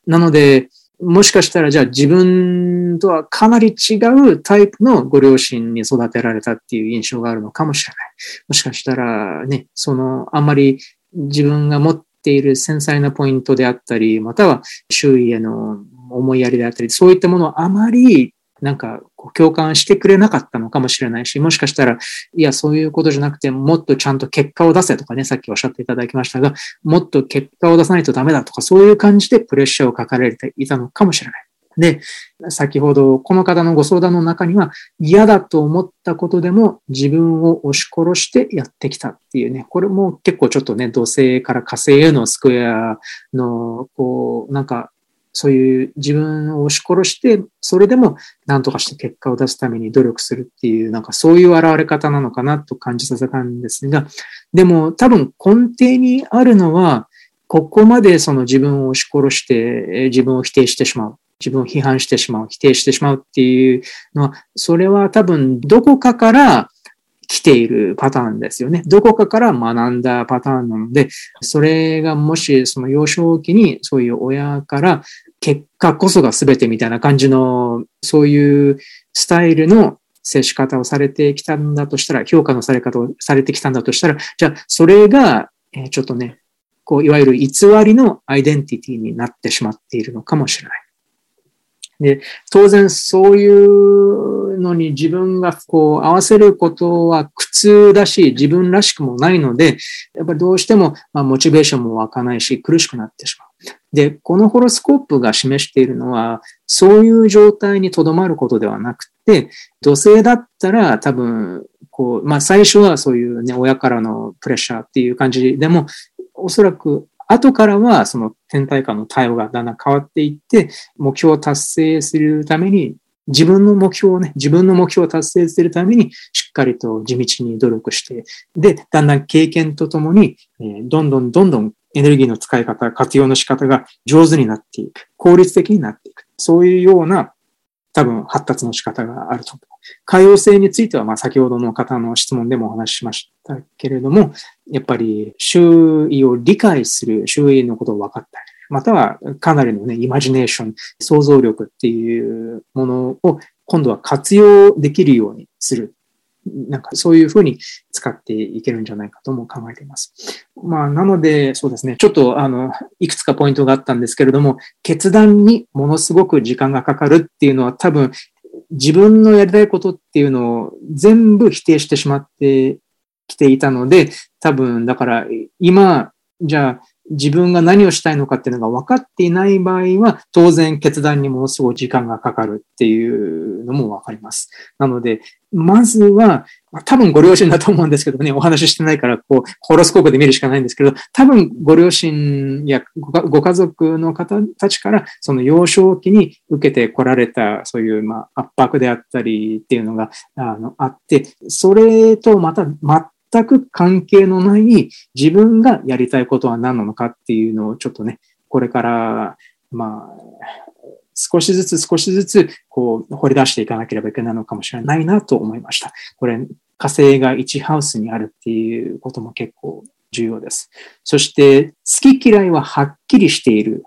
なので、もしかしたらじゃあ自分とはかなり違うタイプのご両親に育てられたっていう印象があるのかもしれない。もしかしたらね、そのあんまり自分が持っている繊細なポイントであったり、または周囲への思いやりであったり、そういったものをあまりなんかこう共感してくれなかったのかもしれないし、もしかしたら、いや、そういうことじゃなくて、もっとちゃんと結果を出せとかね、さっきおっしゃっていただきましたが、もっと結果を出さないとダメだとか、そういう感じでプレッシャーをかかれていたのかもしれない。で、先ほどこの方のご相談の中には嫌だと思ったことでも自分を押し殺してやってきたっていうね、これも結構ちょっとね、土星から火星へのスクエアの、こう、なんかそういう自分を押し殺して、それでも何とかして結果を出すために努力するっていう、なんかそういう現れ方なのかなと感じさせたんですが、でも多分根底にあるのは、ここまでその自分を押し殺して自分を否定してしまう。自分を批判してしまう、否定してしまうっていうのは、それは多分どこかから来ているパターンですよね。どこかから学んだパターンなので、それがもしその幼少期にそういう親から結果こそが全てみたいな感じの、そういうスタイルの接し方をされてきたんだとしたら、評価のされ方をされてきたんだとしたら、じゃあ、それが、えちょっとね、こう、いわゆる偽りのアイデンティティになってしまっているのかもしれない。で、当然そういうのに自分がこう合わせることは苦痛だし、自分らしくもないので、やっぱりどうしても、ま、モチベーションも湧かないし、苦しくなってしまう。で、このホロスコープが示しているのは、そういう状態にとどまることではなくて、土星だったら多分、こう、まあ最初はそういうね、親からのプレッシャーっていう感じでも、おそらく後からはその天体観の対応がだんだん変わっていって、目標を達成するために、自分の目標をね、自分の目標を達成するために、しっかりと地道に努力して、で、だんだん経験とともに、えどんどんどんどんエネルギーの使い方、活用の仕方が上手になっていく。効率的になっていく。そういうような多分発達の仕方があると思う。可用性については、まあ、先ほどの方の質問でもお話ししましたけれども、やっぱり周囲を理解する、周囲のことを分かったり、またはかなりのね、イマジネーション、想像力っていうものを今度は活用できるようにする。なんかそういうふうに使っていけるんじゃないかとも考えています。まあ、なので、そうですね。ちょっと、あの、いくつかポイントがあったんですけれども、決断にものすごく時間がかかるっていうのは多分、自分のやりたいことっていうのを全部否定してしまってきていたので、多分、だから今、じゃあ、自分が何をしたいのかっていうのが分かっていない場合は、当然決断にものすごい時間がかかるっていうのも分かります。なので、まずは、ま多分ご両親だと思うんですけどね、お話ししてないから、こう、ホロスコープで見るしかないんですけど、多分ご両親やご家族の方たちから、その幼少期に受けてこられた、そういう、まあ、圧迫であったりっていうのが、あの、あって、それとまた、全く関係のない自分がやりたいことは何なのかっていうのをちょっとね、これから、まあ、少しずつ少しずつ、こう、掘り出していかなければいけないのかもしれないなと思いました。これ、火星が1ハウスにあるっていうことも結構重要です。そして、好き嫌いははっきりしている。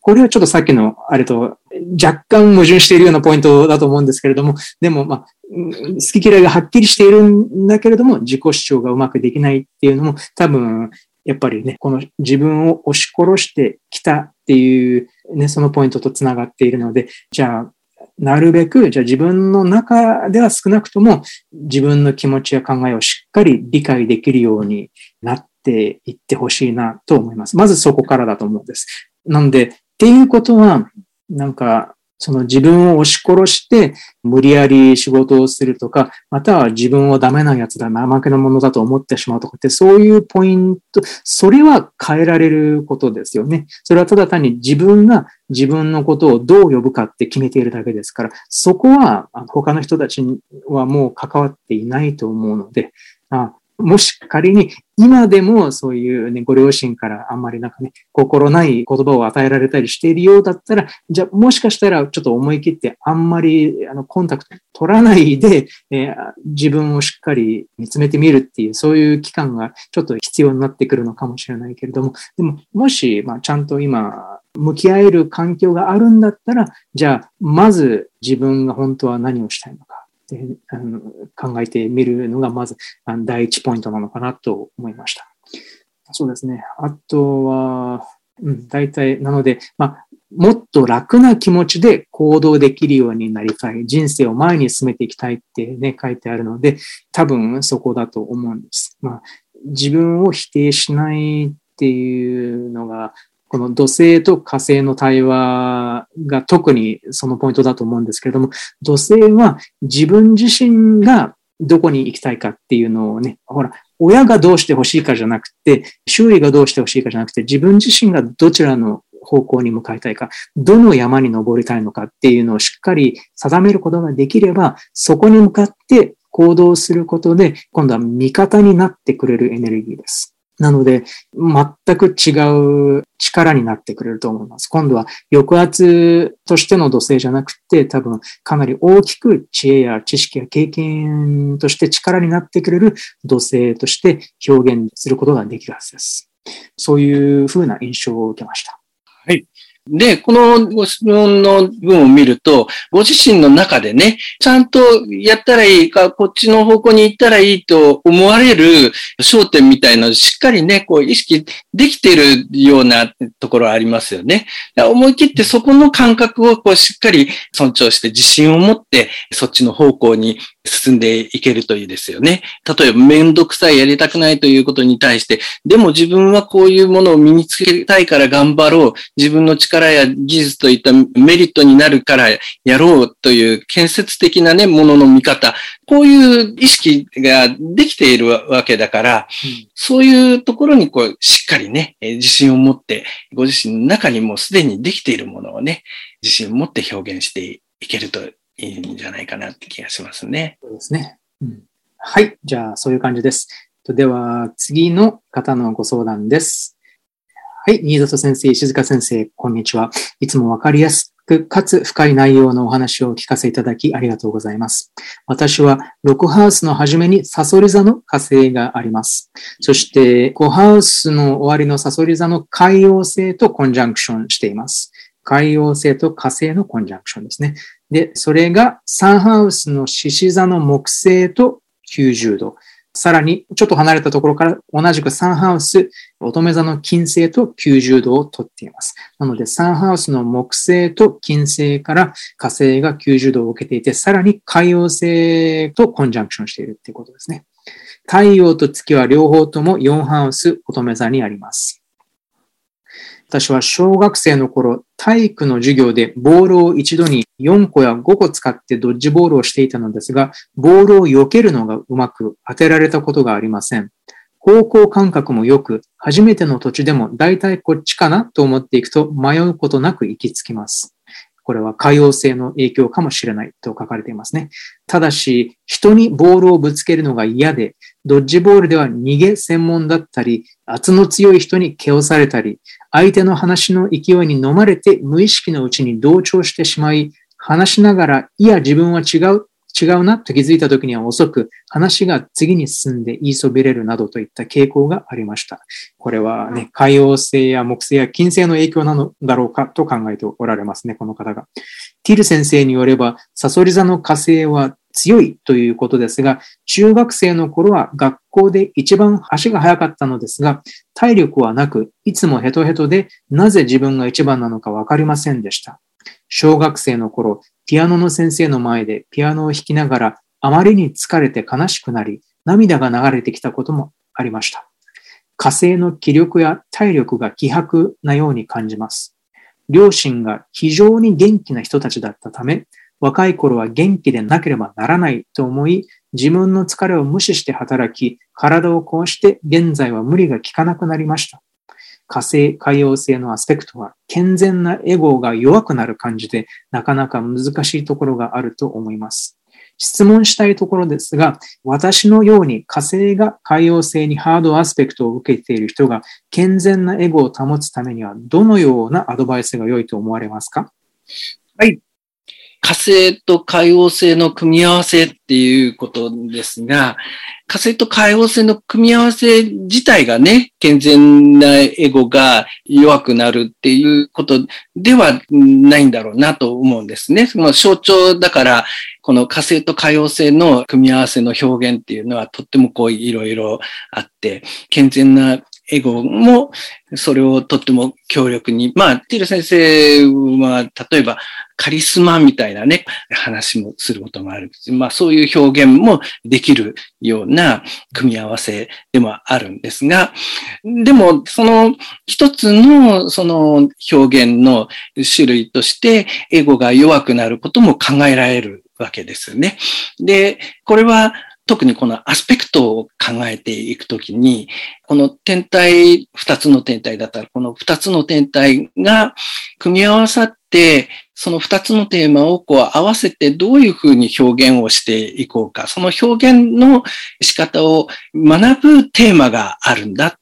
これはちょっとさっきのあれと若干矛盾しているようなポイントだと思うんですけれども、でも、まあ、好き嫌いがはっきりしているんだけれども、自己主張がうまくできないっていうのも、多分、やっぱりね、この自分を押し殺してきたっていうね、そのポイントとつながっているので、じゃあ、なるべく、じゃあ自分の中では少なくとも自分の気持ちや考えをしっかり理解できるようになっていってほしいなと思います。まずそこからだと思うんです。なんで、っていうことは、なんか、その自分を押し殺して無理やり仕事をするとか、または自分をダメなやつだ、怠けなものだと思ってしまうとかって、そういうポイント、それは変えられることですよね。それはただ単に自分が自分のことをどう呼ぶかって決めているだけですから、そこは他の人たちはもう関わっていないと思うので、あもし仮に今でもそういうね、ご両親からあんまりなんかね、心ない言葉を与えられたりしているようだったら、じゃあもしかしたらちょっと思い切ってあんまりあのコンタクト取らないで、えー、自分をしっかり見つめてみるっていう、そういう期間がちょっと必要になってくるのかもしれないけれども、でももし、まあ、ちゃんと今、向き合える環境があるんだったら、じゃあまず自分が本当は何をしたいのか。あの考えてみるのがまず第一ポイントなのかなと思いました。そうですね。あとは、うん、大体、なので、まあ、もっと楽な気持ちで行動できるようになりたい。人生を前に進めていきたいってね、書いてあるので、多分そこだと思うんです。まあ、自分を否定しないっていうのが、この土星と火星の対話が特にそのポイントだと思うんですけれども、土星は自分自身がどこに行きたいかっていうのをね、ほら、親がどうしてほしいかじゃなくて、周囲がどうしてほしいかじゃなくて、自分自身がどちらの方向に向かいたいか、どの山に登りたいのかっていうのをしっかり定めることができれば、そこに向かって行動することで、今度は味方になってくれるエネルギーです。なので、全く違う力になってくれると思います。今度は抑圧としての土星じゃなくて、多分かなり大きく知恵や知識や経験として力になってくれる土星として表現することができるはずです。そういうふうな印象を受けました。で、このご質問の文を見ると、ご自身の中でね、ちゃんとやったらいいか、こっちの方向に行ったらいいと思われる焦点みたいなしっかりね、こう意識できているようなところありますよね。思い切ってそこの感覚をこうしっかり尊重して自信を持ってそっちの方向に進んでいけるといいですよね。例えばめんどくさいやりたくないということに対して、でも自分はこういうものを身につけたいから頑張ろう。自分の力や技術といったメリットになるからやろうという建設的なね、ものの見方。こういう意識ができているわけだから、うん、そういうところにこう、しっかりね、自信を持って、ご自身の中にもうすでにできているものをね、自信を持って表現していけるといいんじゃないかなって気がしますね。そうですね。うん、はい。じゃあ、そういう感じです。では、次の方のご相談です。はい、新里先生、静香先生、こんにちは。いつもわかりやすクかつ深い内容のお話をお聞かせいただきありがとうございます。私は6ハウスの初めにサソリ座の火星があります。そして5ハウスの終わりのサソリ座の海洋星とコンジャンクションしています。海洋星と火星のコンジャンクションですね。で、それが3ハウスの獅子座の木星と90度。さらに、ちょっと離れたところから同じくサンハウス、乙女座の金星と90度をとっています。なので、サンハウスの木星と金星から火星が90度を受けていて、さらに海洋星とコンジャンクションしているっていうことですね。太陽と月は両方とも4ハウス乙女座にあります。私は小学生の頃、体育の授業でボールを一度に4個や5個使ってドッジボールをしていたのですが、ボールを避けるのがうまく当てられたことがありません。方向感覚も良く、初めての土地でも大体こっちかなと思っていくと迷うことなく行き着きます。これは可用性の影響かもしれないと書かれていますね。ただし、人にボールをぶつけるのが嫌で、ドッジボールでは逃げ専門だったり、圧の強い人に蹴をされたり、相手の話の勢いに飲まれて無意識のうちに同調してしまい、話しながら、いや、自分は違う違うなと気づいた時には遅く、話が次に進んで言いそびれるなどといった傾向がありました。これはね、海洋性や木星や金星の影響なのだろうかと考えておられますね、この方が。ティル先生によれば、サソリ座の火星は強いということですが、中学生の頃は学校で一番足が速かったのですが、体力はなく、いつもヘトヘトで、なぜ自分が一番なのかわかりませんでした。小学生の頃、ピアノの先生の前でピアノを弾きながらあまりに疲れて悲しくなり、涙が流れてきたこともありました。火星の気力や体力が希薄なように感じます。両親が非常に元気な人たちだったため、若い頃は元気でなければならないと思い、自分の疲れを無視して働き、体を壊して現在は無理が効かなくなりました。火星、海洋星のアスペクトは健全なエゴが弱くなる感じで、なかなか難しいところがあると思います。質問したいところですが、私のように火星が海洋星にハードアスペクトを受けている人が健全なエゴを保つためにはどのようなアドバイスが良いと思われますか？はい。火星と海王星の組み合わせっていうことですが、火星と海王星の組み合わせ自体がね、健全なエゴが弱くなるっていうことではないんだろうなと思うんですね。その象徴だから、この火星と海王星の組み合わせの表現っていうのはとってもこういろいろあって、健全なエゴもそれをとっても強力に、まあ、ティル先生は、例えば、カリスマみたいなね、話もすることもある。まあ、そういう表現もできるような組み合わせでもあるんですが、でも、その一つの、その表現の種類として、エゴが弱くなることも考えられるわけですね。で、これは、特にこのアスペクトを考えていくときに、この天体、二つの天体だったら、この二つの天体が組み合わさって、その二つのテーマをこう合わせてどういうふうに表現をしていこうか、その表現の仕方を学ぶテーマがあるんだ。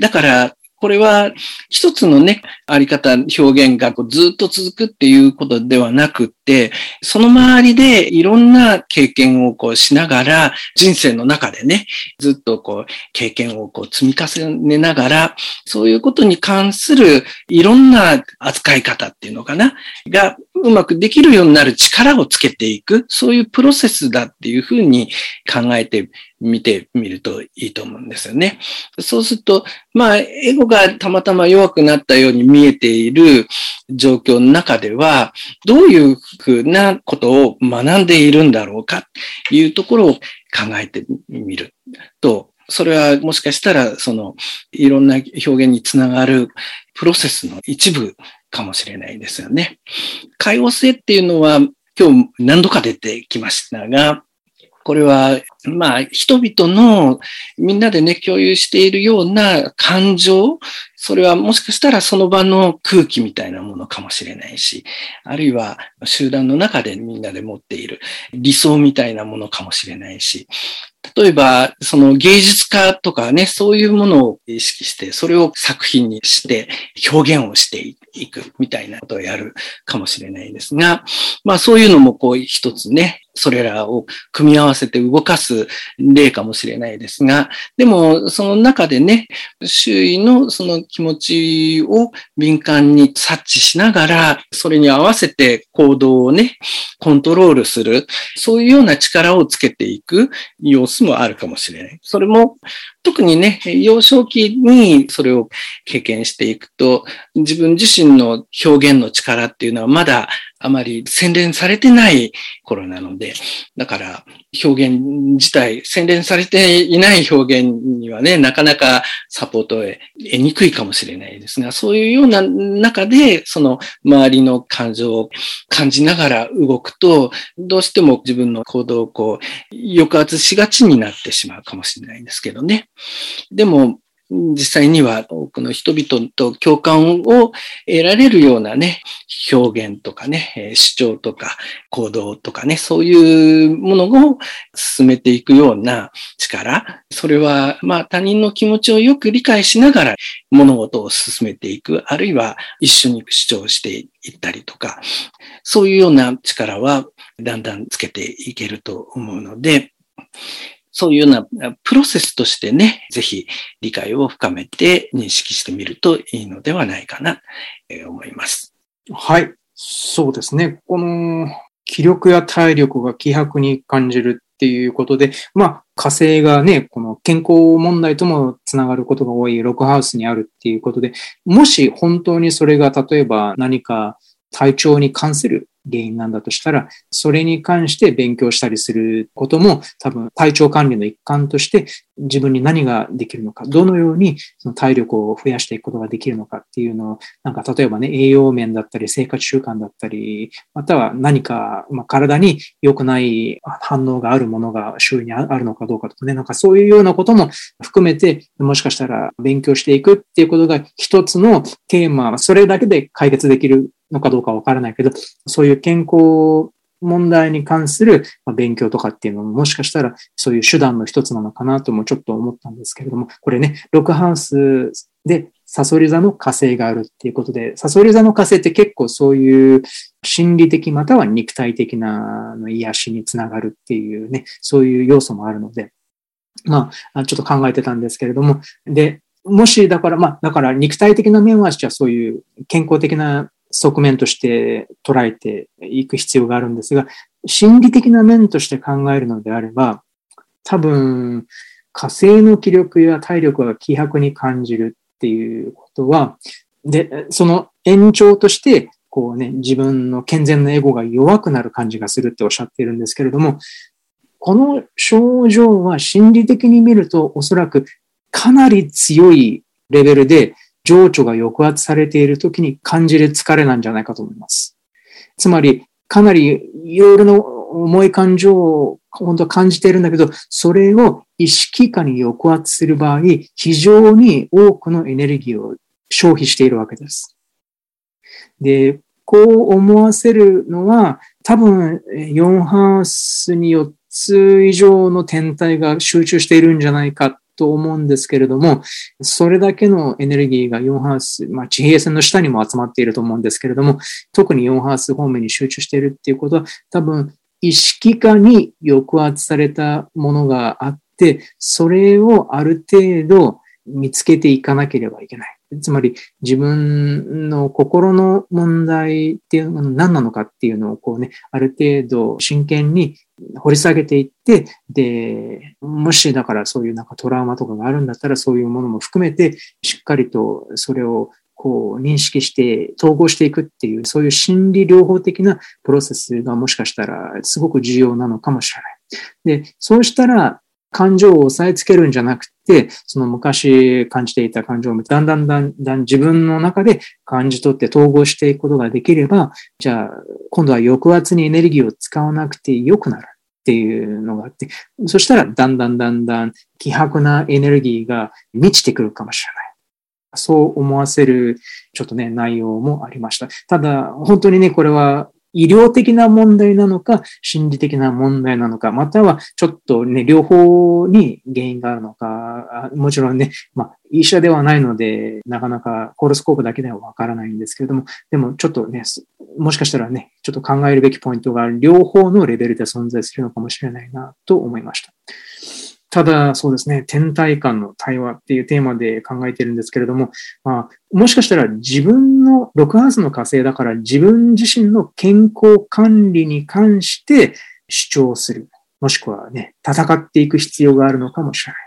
だから、これは一つのね、あり方、表現がこうずっと続くっていうことではなくって、その周りでいろんな経験をこうしながら、人生の中でね、ずっとこう経験をこう積み重ねながら、そういうことに関するいろんな扱い方っていうのかな、がうまくできるようになる力をつけていく、そういうプロセスだっていうふうに考えてみてみるといいと思うんですよね。そうすると、まあ、エゴがたまたま弱くなったように見えている状況の中では、どういうふうなことを学んでいるんだろうかというところを考えてみると、それはもしかしたら、その、いろんな表現につながるプロセスの一部かもしれないですよね。海王性っていうのは今日何度か出てきましたが、これは、まあ、人々のみんなでね、共有しているような感情、それはもしかしたらその場の空気みたいなものかもしれないし、あるいは集団の中でみんなで持っている理想みたいなものかもしれないし、例えば、その芸術家とかね、そういうものを意識して、それを作品にして表現をしていくみたいなことをやるかもしれないですが、まあそういうのもこう一つね、それらを組み合わせて動かす例かもしれないですが、でもその中でね、周囲のその気持ちを敏感に察知しながら、それに合わせて行動をね、コントロールする、そういうような力をつけていく様子もあるかもしれない。それも特にね、幼少期にそれを経験していくと、自分自身の表現の力っていうのはまだあまり洗練されてない頃なので、だから表現自体、洗練されていない表現にはね、なかなかサポートを得にくいかもしれないですが、そういうような中で、その周りの感情を感じながら動くと、どうしても自分の行動をこう、抑圧しがちになってしまうかもしれないんですけどね。でも、実際には多くの人々と共感を得られるようなね、表現とかね、主張とか行動とかね、そういうものを進めていくような力、それはまあ他人の気持ちをよく理解しながら物事を進めていく、あるいは一緒に主張していったりとか、そういうような力はだんだんつけていけると思うので、そういうようなプロセスとしてね、ぜひ理解を深めて認識してみるといいのではないかな、と思います。はい。そうですね。この気力や体力が希薄に感じるっていうことで、まあ火星がね、この健康問題ともつながることが多いロックハウスにあるっていうことで、もし本当にそれが例えば何か体調に関する原因なんだとしたら、それに関して勉強したりすることも多分体調管理の一環として自分に何ができるのか、どのようにその体力を増やしていくことができるのかっていうのを、なんか例えばね、栄養面だったり生活習慣だったり、または何か、まあ、体に良くない反応があるものが周囲にあるのかどうかとかね、なんかそういうようなことも含めて、もしかしたら勉強していくっていうことが一つのテーマ、それだけで解決できるのかどうかわからないけど、そういう健康問題に関する勉強とかっていうのももしかしたらそういう手段の一つなのかなともちょっと思ったんですけれども、これね、ロックハウスでサソリ座の火星があるっていうことで、サソリ座の火星って結構そういう心理的または肉体的な癒しにつながるっていうね、そういう要素もあるので、まあ、ちょっと考えてたんですけれども、で、もしだから、まあ、だから肉体的な面はじゃあそういう健康的な側面として捉えていく必要があるんですが、心理的な面として考えるのであれば、多分、火星の気力や体力が希薄に感じるっていうことは、で、その延長として、こうね、自分の健全なエゴが弱くなる感じがするっておっしゃっているんですけれども、この症状は心理的に見るとおそらくかなり強いレベルで情緒が抑圧されている時に感じる疲れなんじゃないかと思います。つまり、かなりいろいろな重い感情を本当は感じているんだけど、それを意識下に抑圧する場合、非常に多くのエネルギーを消費しているわけです。で、こう思わせるのは、多分4ハウスに4つ以上の天体が集中しているんじゃないかと思うんですけれども、それだけのエネルギーが4ハウス、まあ、地平線の下にも集まっていると思うんですけれども、特に4ハウス方面に集中しているっていうことは、多分意識化に抑圧されたものがあって、それをある程度見つけていかなければいけない。つまり自分の心の問題っていうのは何なのかっていうのをこうね、ある程度真剣に掘り下げていって、で、もしだからそういうなんかトラウマとかがあるんだったらそういうものも含めてしっかりとそれをこう認識して統合していくっていう、そういう心理療法的なプロセスがもしかしたらすごく重要なのかもしれない。で、そうしたら感情を抑えつけるんじゃなくて、その昔感じていた感情をだんだんだんだん自分の中で感じ取って統合していくことができれば、じゃあ今度は抑圧にエネルギーを使わなくて良くなるっていうのがあって、そしたらだんだんだんだん希薄なエネルギーが満ちてくるかもしれない。そう思わせるちょっとね、内容もありました。ただ、本当にね、これは医療的な問題なのか、心理的な問題なのか、またはちょっとね、両方に原因があるのか、もちろんね、まあ、医者ではないので、なかなかコールスコープだけではわからないんですけれども、でもちょっとね、もしかしたらね、ちょっと考えるべきポイントが両方のレベルで存在するのかもしれないなと思いました。ただ、そうですね、天体観の対話っていうテーマで考えてるんですけれども、まあ、もしかしたら自分の6ハウスの火星だから自分自身の健康管理に関して主張する。もしくはね、戦っていく必要があるのかもしれない。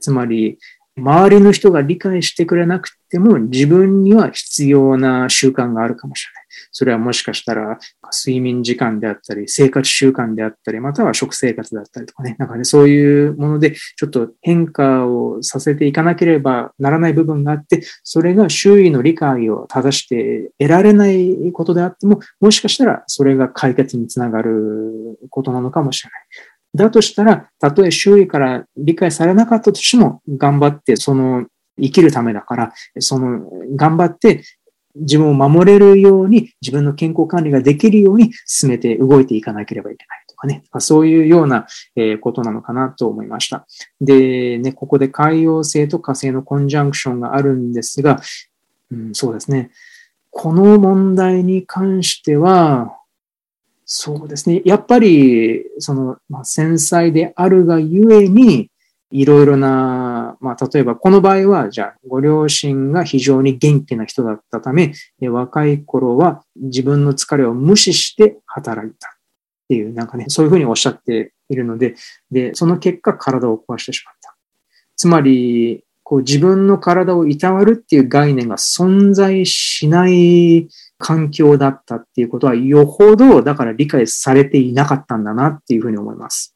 つまり、周りの人が理解してくれなくても自分には必要な習慣があるかもしれない。それはもしかしたら睡眠時間であったり、生活習慣であったり、または食生活だったりとかね、なんかね、そういうものでちょっと変化をさせていかなければならない部分があって、それが周囲の理解を正して得られないことであっても、もしかしたらそれが解決につながることなのかもしれない。だとしたら、たとえ周囲から理解されなかったとしても、頑張って、その、生きるためだから、その、頑張って自分を守れるように、自分の健康管理ができるように進めて動いていかなければいけないとかね。そういうようなえことなのかなと思いました。で、ね、ここで海洋星と火星のコンジャンクションがあるんですが、うん、そうですね。この問題に関しては、そうですね。やっぱり、その、まあ、繊細であるがゆえに、いろいろな、まあ、例えばこの場合は、じゃあ、ご両親が非常に元気な人だったため、若い頃は自分の疲れを無視して働いたっていう、なんかね、そういうふうにおっしゃっているので、で、その結果体を壊してしまった。つまり、こう自分の体をいたわるっていう概念が存在しない環境だったっていうことは、よほどだから理解されていなかったんだなっていうふうに思います。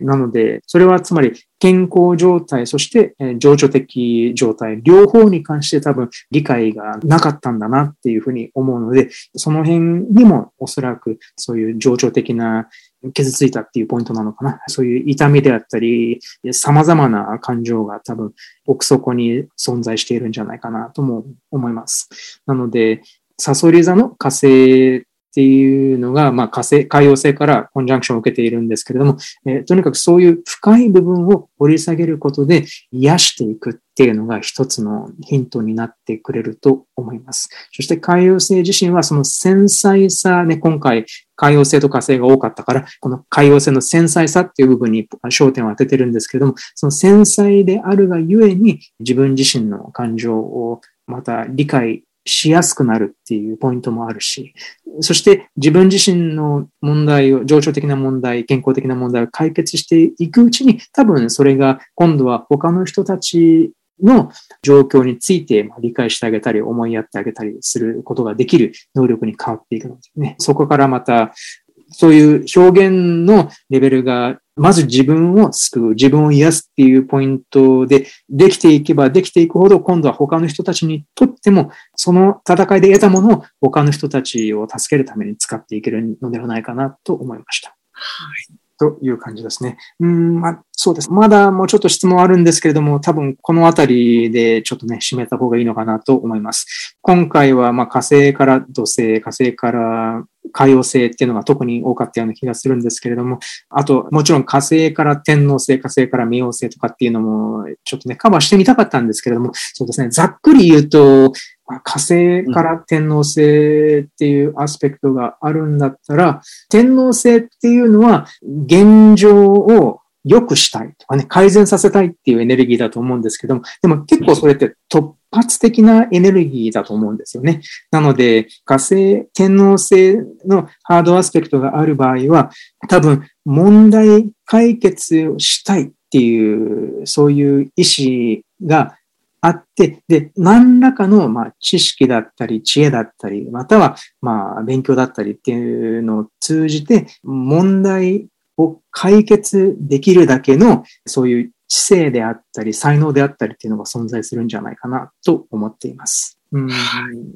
なので、それはつまり健康状態、そして情緒的状態、両方に関して多分理解がなかったんだなっていうふうに思うので、その辺にもおそらくそういう情緒的な傷ついたっていうポイントなのかな。そういう痛みであったり、様々な感情が多分奥底に存在しているんじゃないかなとも思います。なので、サソリ座の火星っていうのが、まあ、火星、海洋星からコンジャンクションを受けているんですけれども、えー、とにかくそういう深い部分を掘り下げることで癒していくっていうのが一つのヒントになってくれると思います。そして海洋星自身はその繊細さね、今回海洋星と火星が多かったから、この海洋星の繊細さっていう部分に焦点を当ててるんですけれども、その繊細であるがゆえに自分自身の感情をまた理解しやすくなるっていうポイントもあるし、そして自分自身の問題を、情緒的な問題、健康的な問題を解決していくうちに、多分それが今度は他の人たちの状況について理解してあげたり、思いやってあげたりすることができる能力に変わっていくのでね。そこからまた、そういう表現のレベルがまず自分を救う、自分を癒すっていうポイントでできていけばできていくほど、今度は他の人たちにとっても、その戦いで得たものを他の人たちを助けるために使っていけるのではないかなと思いました。はい。という感じですね。うん、まあ、そうです。まだもうちょっと質問あるんですけれども、多分このあたりでちょっとね、締めた方がいいのかなと思います。今回は、まあ、火星から土星、火星から海洋星っていうのが特に多かったような気がするんですけれども、あと、もちろん火星から天王星、火星から冥王星とかっていうのも、ちょっとね、カバーしてみたかったんですけれども、そうですね、ざっくり言うと、火星から天王星っていうアスペクトがあるんだったら、天王星っていうのは現状を良くしたいとかね、改善させたいっていうエネルギーだと思うんですけども、でも結構それって突発的なエネルギーだと思うんですよね。なので、火星、天王星のハードアスペクトがある場合は、多分問題解決をしたいっていう、そういう意思があって、で、何らかの、まあ、知識だったり、知恵だったり、または、まあ、勉強だったりっていうのを通じて、問題を解決できるだけの、そういう知性であったり、才能であったりっていうのが存在するんじゃないかなと思っています。うん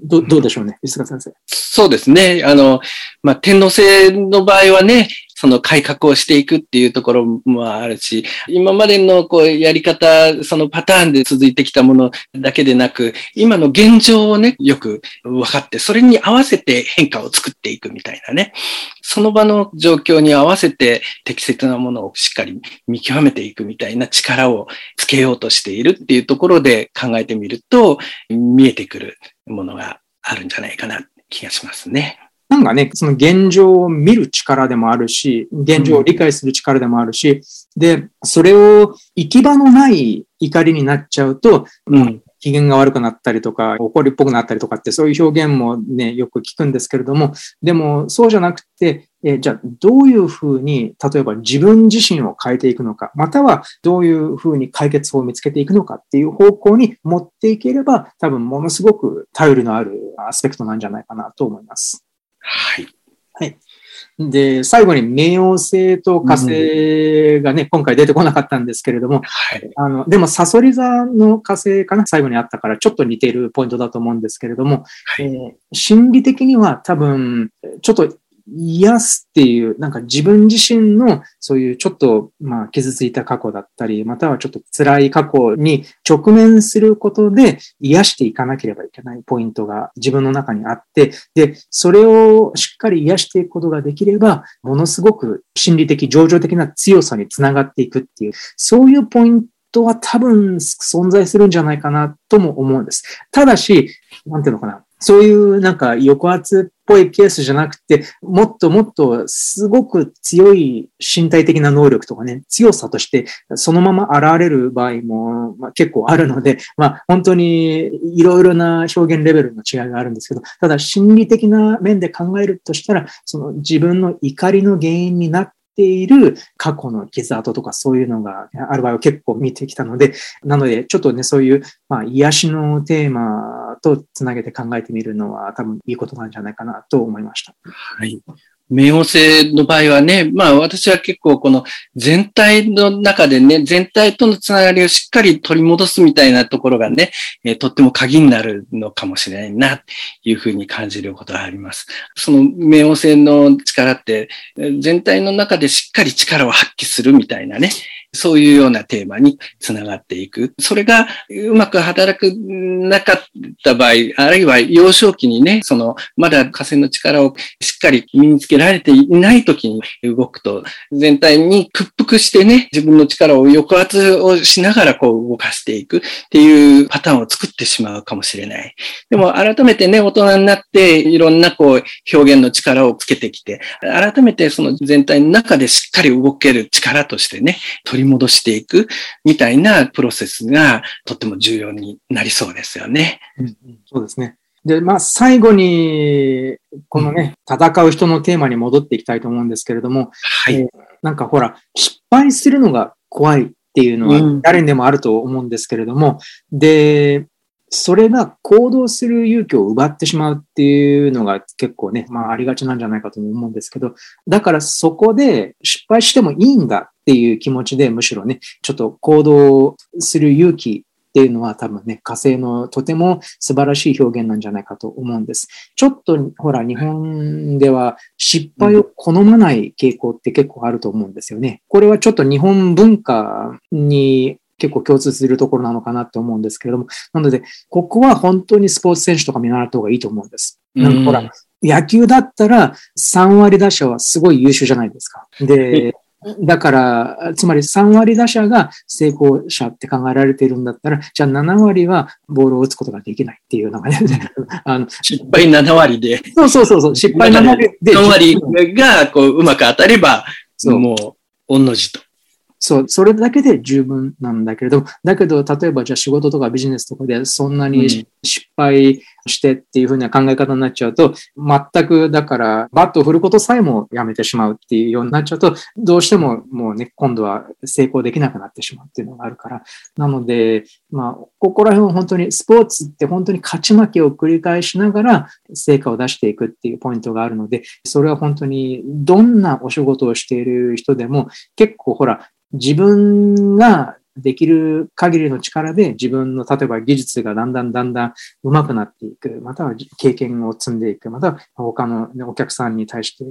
どどうでしょうね、石塚先生。そうですね。あの、まあ、天皇制の場合はね、その改革をしていくっていうところもあるし、今までのこうやり方、そのパターンで続いてきたものだけでなく、今の現状をね、よく分かって、それに合わせて変化を作っていくみたいなね。その場の状況に合わせて適切なものをしっかり見極めていくみたいな力をつけようとしているっていうところで考えてみると、見えてくるものがあるんじゃないかな気がしますね。なんかね、その現状を見る力でもあるし、現状を理解する力でもあるし、うん、で、それを行き場のない怒りになっちゃうと、うん、機嫌が悪くなったりとか、怒りっぽくなったりとかって、そういう表現もね、よく聞くんですけれども、でも、そうじゃなくて、えじゃあ、どういうふうに、例えば自分自身を変えていくのか、またはどういうふうに解決法を見つけていくのかっていう方向に持っていければ、多分ものすごく頼りのあるアスペクトなんじゃないかなと思います。はい。はい。で、最後に冥王星と火星がね、うん、今回出てこなかったんですけれども、はい、あの、でもサソリ座の火星かな？最後にあったからちょっと似ているポイントだと思うんですけれども、はい、えー、心理的には多分、ちょっと癒すっていう、なんか自分自身のそういうちょっと、まあ、傷ついた過去だったり、またはちょっと辛い過去に直面することで癒していかなければいけないポイントが自分の中にあって、で、それをしっかり癒していくことができれば、ものすごく心理的、情状的な強さにつながっていくっていう、そういうポイントは多分存在するんじゃないかなとも思うんです。ただし、なんていうのかな。そういうなんか抑圧っぽいケースじゃなくて、もっともっとすごく強い身体的な能力とかね、強さとしてそのまま現れる場合も、ま、結構あるので、まあ本当にいろいろな表現レベルの違いがあるんですけど、ただ心理的な面で考えるとしたら、その自分の怒りの原因になっている過去の傷跡とかそういうのがある場合は結構見てきたので、なのでちょっとね、そういう、まあ、癒しのテーマとつなげて考えてみるのは多分いいことなんじゃないかなと思いました。はい。冥王星の場合はね、まあ私は結構この全体の中でね、全体とのつながりをしっかり取り戻すみたいなところがね、えー、とっても鍵になるのかもしれないな、というふうに感じることがあります。その冥王星の力って、全体の中でしっかり力を発揮するみたいなね、そういうようなテーマにつながっていく。それがうまく働くなかった場合、あるいは幼少期にね、その、まだ火星の力をしっかり身につけられていない時に動くと、全体に屈服してね、自分の力を抑圧をしながらこう動かしていくっていうパターンを作ってしまうかもしれない。でも改めてね、大人になっていろんなこう表現の力をつけてきて、改めてその全体の中でしっかり動ける力としてね、取りり戻していくみたいなプロセスがとっても重要になりそうですよね。うん、そうですね。で、まあ、最後に、このね、戦う人のテーマに戻っていきたいと思うんですけれども、はい。えー、なんかほら、失敗するのが怖いっていうのは誰にでもあると思うんですけれども、うん、で、それが行動する勇気を奪ってしまうっていうのが結構ね、まあありがちなんじゃないかと思うんですけど、だからそこで失敗してもいいんだっていう気持ちでむしろね、ちょっと行動する勇気っていうのは多分ね、火星のとても素晴らしい表現なんじゃないかと思うんです。ちょっとほら、日本では失敗を好まない傾向って結構あると思うんですよね。これはちょっと日本文化に結構共通するところなのかなと思うんですけれども、なので、ここは本当にスポーツ選手とか見習った方がいいと思うんです。なんかほら、野球だったら3割打者はすごい優秀じゃないですか。で、だから、つまり3割打者が成功者って考えられているんだったら、じゃあ7割はボールを打つことができないっていうのがね、あの失敗7割で。そうそうそうそう、失敗7割で。4割がこううまく当たれば、もう、御の字と。そう、それだけで十分なんだけれども、だけど、例えばじゃあ仕事とかビジネスとかでそんなに失敗してっていうふうな考え方になっちゃうと、全くだからバットを振ることさえもやめてしまうっていうようになっちゃうと、どうしてももうね、今度は成功できなくなってしまうっていうのがあるから。なので、まあ、ここら辺は本当にスポーツって本当に勝ち負けを繰り返しながら成果を出していくっていうポイントがあるので、それは本当にどんなお仕事をしている人でも結構ほら、自分ができる限りの力で自分の、例えば技術がだんだんだんだん上手くなっていく、または経験を積んでいく、または他のお客さんに対して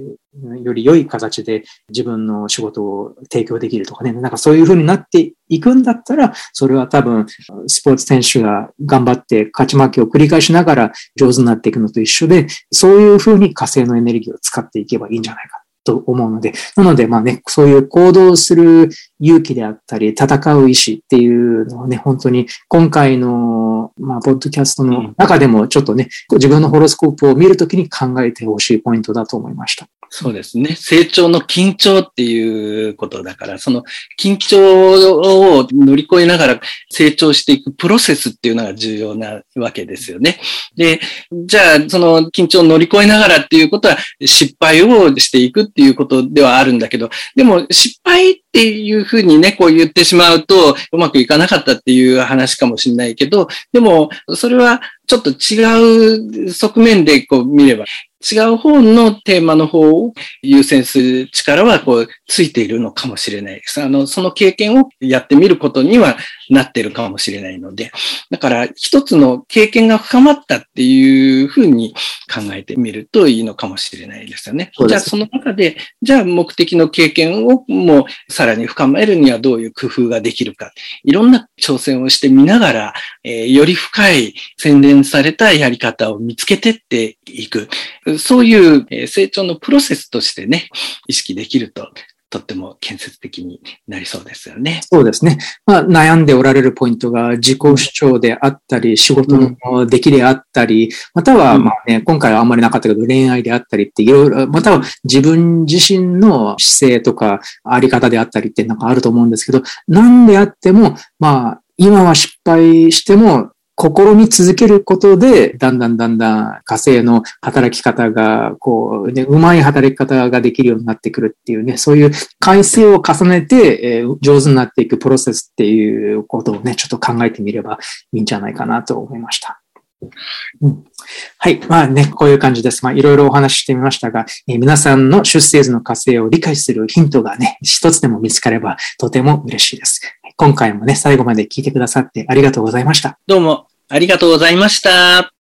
より良い形で自分の仕事を提供できるとかね、なんかそういう風になっていくんだったら、それは多分、スポーツ選手が頑張って勝ち負けを繰り返しながら上手になっていくのと一緒で、そういう風に火星のエネルギーを使っていけばいいんじゃないかと思うので、なので、まあね、そういう行動する勇気であったり、戦う意志っていうのはね、本当に今回の、まあ、ポッドキャストの中でもちょっとね、自分のホロスコープを見るときに考えてほしいポイントだと思いました。そうですね。成長の緊張っていうことだから、その緊張を乗り越えながら成長していくプロセスっていうのが重要なわけですよね。で、じゃあ、その緊張を乗り越えながらっていうことは失敗をしていくっていうことではあるんだけど、でも失敗っていうふうにね、こう言ってしまうとうまくいかなかったっていう話かもしれないけど、でもそれはちょっと違う側面でこう見れば違う方のテーマの方を優先する力はこうついているのかもしれないです。あの、その経験をやってみることにはなってるかもしれないので、だから一つの経験が深まったっていうふうに考えてみるといいのかもしれないですよね。じゃあその中で、じゃあ目的の経験をもうさらに深めるにはどういう工夫ができるか。いろんな挑戦をしてみながら、えー、より深い洗練されたやり方を見つけてっていく。そういう成長のプロセスとしてね、意識できると、とっても建設的になりそうですよね。そうですね。まあ、悩んでおられるポイントが自己主張であったり、仕事の出来であったり、または、まあね、今回はあんまりなかったけど、恋愛であったりっていろいろ、または自分自身の姿勢とか、あり方であったりってなんかあると思うんですけど、なんであっても、まあ、今は失敗しても、試み続けることで、だんだんだんだん火星の働き方が、こう、ね、うまい働き方ができるようになってくるっていうね、そういう改正を重ねて、えー、上手になっていくプロセスっていうことをね、ちょっと考えてみればいいんじゃないかなと思いました。うん、はい。まあね、こういう感じです。まあいろいろお話ししてみましたが、えー、皆さんの出生図の火星を理解するヒントがね、一つでも見つかればとても嬉しいです。今回もね、最後まで聞いてくださってありがとうございました。どうもありがとうございました。